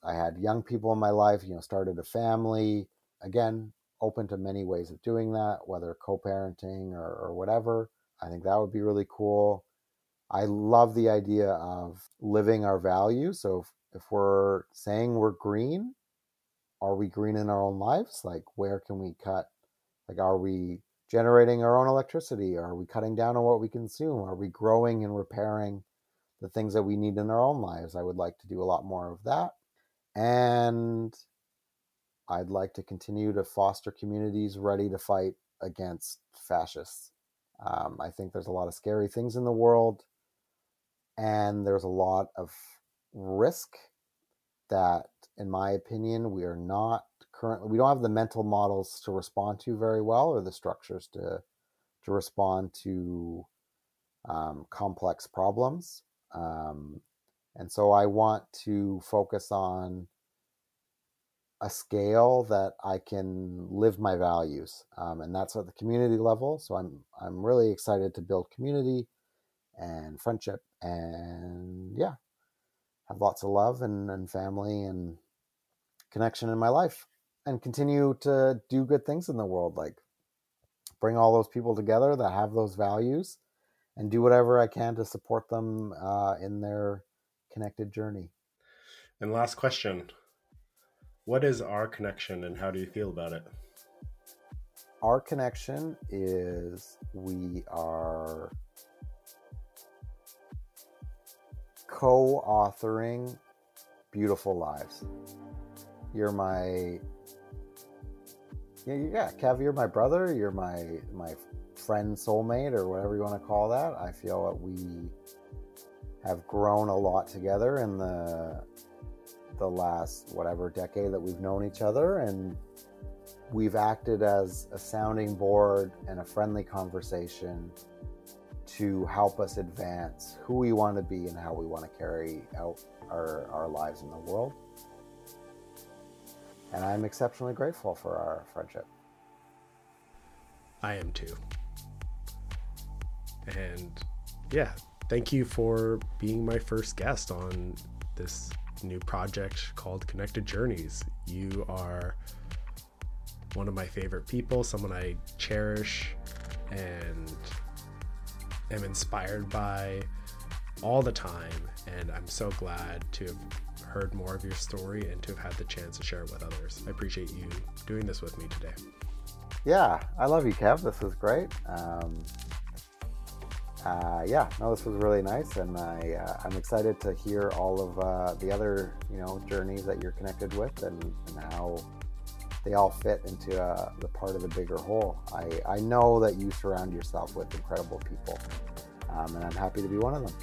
Speaker 2: I had young people in my life, you know, started a family. Again, open to many ways of doing that, whether co parenting or, or whatever. I think that would be really cool. I love the idea of living our values. So if, if we're saying we're green, are we green in our own lives? Like, where can we cut? Like, are we generating our own electricity? Are we cutting down on what we consume? Are we growing and repairing the things that we need in our own lives? I would like to do a lot more of that. And I'd like to continue to foster communities ready to fight against fascists. Um, I think there's a lot of scary things in the world, and there's a lot of risk that, in my opinion, we are not currently, we don't have the mental models to respond to very well or the structures to, to respond to um, complex problems. Um, and so I want to focus on a scale that I can live my values, um, and that's at the community level. So I'm I'm really excited to build community and friendship, and yeah, have lots of love and, and family and connection in my life and continue to do good things in the world like bring all those people together that have those values and do whatever i can to support them uh, in their connected journey
Speaker 1: and last question What is our connection and how do you feel about it?
Speaker 2: Our connection is we are co authoring beautiful lives. You're my yeah, yeah, Kev, you're my brother. You're my my friend, soulmate, or whatever you want to call that. I feel that we have grown a lot together in the the last whatever decade that we've known each other, and we've acted as a sounding board and a friendly conversation to help us advance who we want to be and how we want to carry out our, our lives in the world. And I'm exceptionally grateful for our friendship.
Speaker 1: I am too. And yeah, thank you for being my first guest on this new project called Connected Journeys. You are one of my favorite people, someone I cherish and am inspired by all the time. And I'm so glad to have heard more of your story and to have had the chance to share it with others. I appreciate you doing this with me today.
Speaker 2: Yeah, I love you, Kev. This was great. Um, uh, yeah, no, this was really nice, and I, uh, I'm excited to hear all of uh, the other you know journeys that you're connected with and, and how they all fit into uh, the part of the bigger whole. I, I know that you surround yourself with incredible people, um, and I'm happy to be one of them.